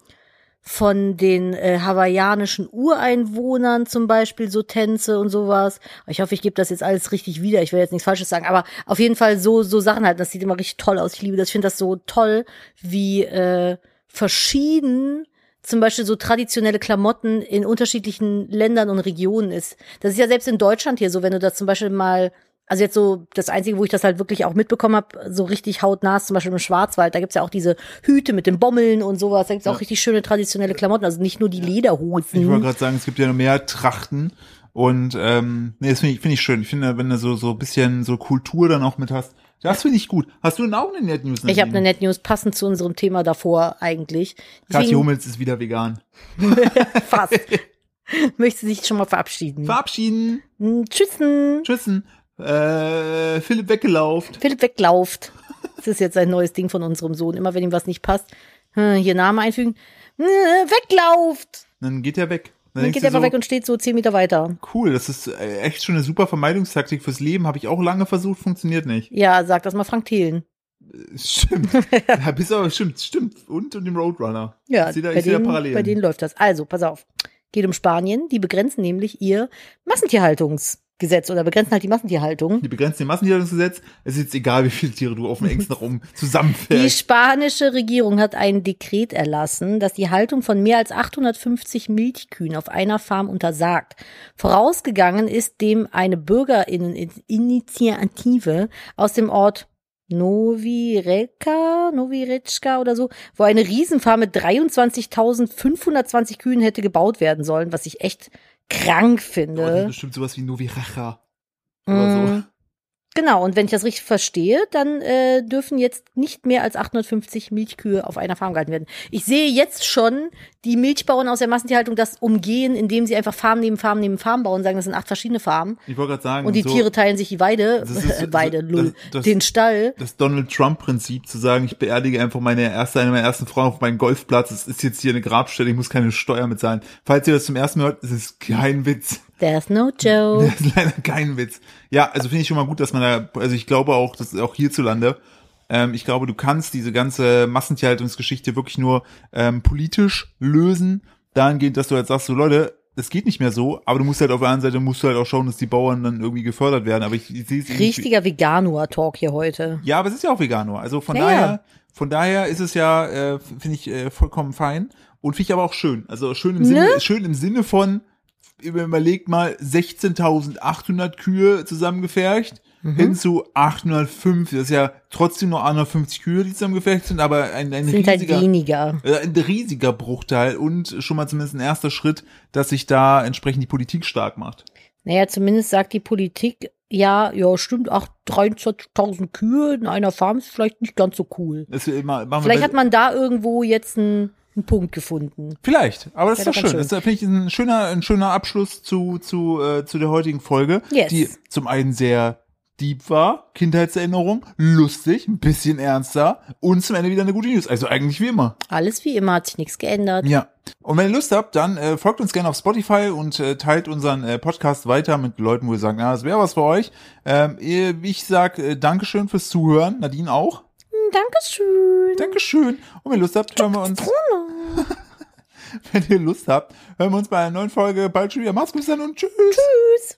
von den äh, hawaiianischen Ureinwohnern zum Beispiel so Tänze und sowas. Ich hoffe, ich gebe das jetzt alles richtig wieder. Ich will jetzt nichts Falsches sagen, aber auf jeden Fall so so Sachen halt. Das sieht immer richtig toll aus. Ich liebe das. Ich finde das so toll, wie äh, verschieden zum Beispiel so traditionelle Klamotten in unterschiedlichen Ländern und Regionen ist. Das ist ja selbst in Deutschland hier so, wenn du das zum Beispiel mal also jetzt so das Einzige, wo ich das halt wirklich auch mitbekommen habe, so richtig hautnah, ist zum Beispiel im Schwarzwald, da gibt's ja auch diese Hüte mit den Bommeln und sowas, da gibt's Ja. auch richtig schöne traditionelle Klamotten, also nicht nur die Ich wollte Lederhosen. gerade sagen, es gibt ja noch mehr Trachten. Und ähm, nee, das finde ich, finde ich schön. Ich finde, wenn du so so ein bisschen so Kultur dann auch mit hast, das finde ich gut. Hast du denn auch eine Net News? Ich habe eine Net News passend zu unserem Thema davor eigentlich. Kathi Deswegen Hummels ist wieder vegan. [LAUGHS] fast. Möchte sich schon mal verabschieden. Verabschieden. Hm, Tschüssen. Tschüssen. Äh, Philipp weggelauft. Philipp weglauft. Das ist jetzt ein neues Ding von unserem Sohn. Immer wenn ihm was nicht passt, hm, hier Name einfügen. Hm, Weglauft. Dann geht er weg. Dann denkst geht er so, weg und steht so zehn Meter weiter. Cool, das ist äh, echt schon eine super Vermeidungstaktik fürs Leben. Habe ich auch lange versucht, funktioniert nicht. Ja, sag das mal Frank Thelen. Stimmt. [LAUGHS] ja, bis aber stimmt, stimmt. Und, und dem Roadrunner. Ja, ich da, bei, denen, bei denen läuft das. Also, pass auf. Geht um Spanien. Die begrenzen nämlich ihr Massentierhaltungsgesetz oder begrenzen halt die Massentierhaltung. Die begrenzen den Massentierhaltungsgesetz. Es ist jetzt egal, wie viele Tiere du auf dem engsten Raum Die zusammenfährst. spanische Regierung hat ein Dekret erlassen, das die Haltung von mehr als 850 Milchkühen auf einer Farm untersagt. Vorausgegangen ist dem eine Bürgerinitiative aus dem Ort Novi Reka, Novi Rečka oder so, wo eine Riesenfarm mit 23.520 Kühen hätte gebaut werden sollen, was ich echt krank das ist finde. bestimmt sowas wie Noviracha. Oder so. Genau, und wenn ich das richtig verstehe, dann äh, dürfen jetzt nicht mehr als 850 Milchkühe auf einer Farm gehalten werden. Ich sehe jetzt schon die Milchbauern aus der Massentierhaltung das umgehen, indem sie einfach Farm neben Farm neben Farm bauen, sagen, das sind acht verschiedene Farmen. Ich wollte gerade sagen. Und die so, Tiere teilen sich die Weide, Das ist- [LAUGHS] äh, Weide, das- lull, das- den Stall. Das Donald Trump-Prinzip zu sagen, ich beerdige einfach meine erste, eine meiner ersten Frauen auf meinen Golfplatz. Es ist jetzt hier eine Grabstelle, ich muss keine Steuer mitzahlen. Falls ihr das zum ersten Mal hört, es ist kein Witz. There's no joke. [LAUGHS] Das ist leider kein Witz. Ja, also finde ich schon mal gut, dass man da, also ich glaube auch, dass auch hierzulande, ähm, ich glaube, du kannst diese ganze Massentierhaltungsgeschichte wirklich nur ähm, politisch lösen, dahingehend, dass du halt sagst, so Leute, das geht nicht mehr so, aber du musst halt auf der anderen Seite, musst du halt auch schauen, dass die Bauern dann irgendwie gefördert werden, aber ich, ich sehe es Richtiger Veganuar-Talk hier heute. Ja, aber es ist ja auch Veganer. Also von Ja, daher, ja. von daher ist es ja, äh, finde ich, äh, vollkommen fein. Und finde ich aber auch schön. Also schön im Sinne, Ne? schön im Sinne von, überlegt mal, 16.800 Kühe zusammengefercht. Mhm. Hin zu 805, das ist ja trotzdem nur 850 Kühe, die zusammengefercht sind, aber ein, ein Sind halt riesiger, weniger. äh, ein riesiger Bruchteil und schon mal zumindest ein erster Schritt, dass sich da entsprechend die Politik stark macht. Naja, zumindest sagt die Politik, ja, ja, stimmt, ach, 23.000 Kühe in einer Farm ist vielleicht nicht ganz so cool. Das, ma- machen wir Vielleicht hat man da irgendwo jetzt ein einen Punkt gefunden. Vielleicht, aber das ist doch schön. ganz Das finde ich ein schöner, ein schöner Abschluss zu, zu, äh, zu der heutigen Folge, Yes. die zum einen sehr deep war, Kindheitserinnerung, lustig, ein bisschen ernster und zum Ende wieder eine gute News. Also eigentlich wie immer. Alles wie immer, hat sich nichts geändert. Ja. Und wenn ihr Lust habt, dann äh, folgt uns gerne auf Spotify und äh, teilt unseren äh, Podcast weiter mit Leuten, wo ihr sagt, na, das wäre was für euch. Ähm, ich sag äh, Dankeschön fürs Zuhören, Nadine auch. Dankeschön. Dankeschön. Und wenn ihr Lust habt, hören wir uns. [LAUGHS] wenn ihr Lust habt, hören wir uns bei einer neuen Folge bald schon wieder. Macht's gut dann und tschüss. Tschüss.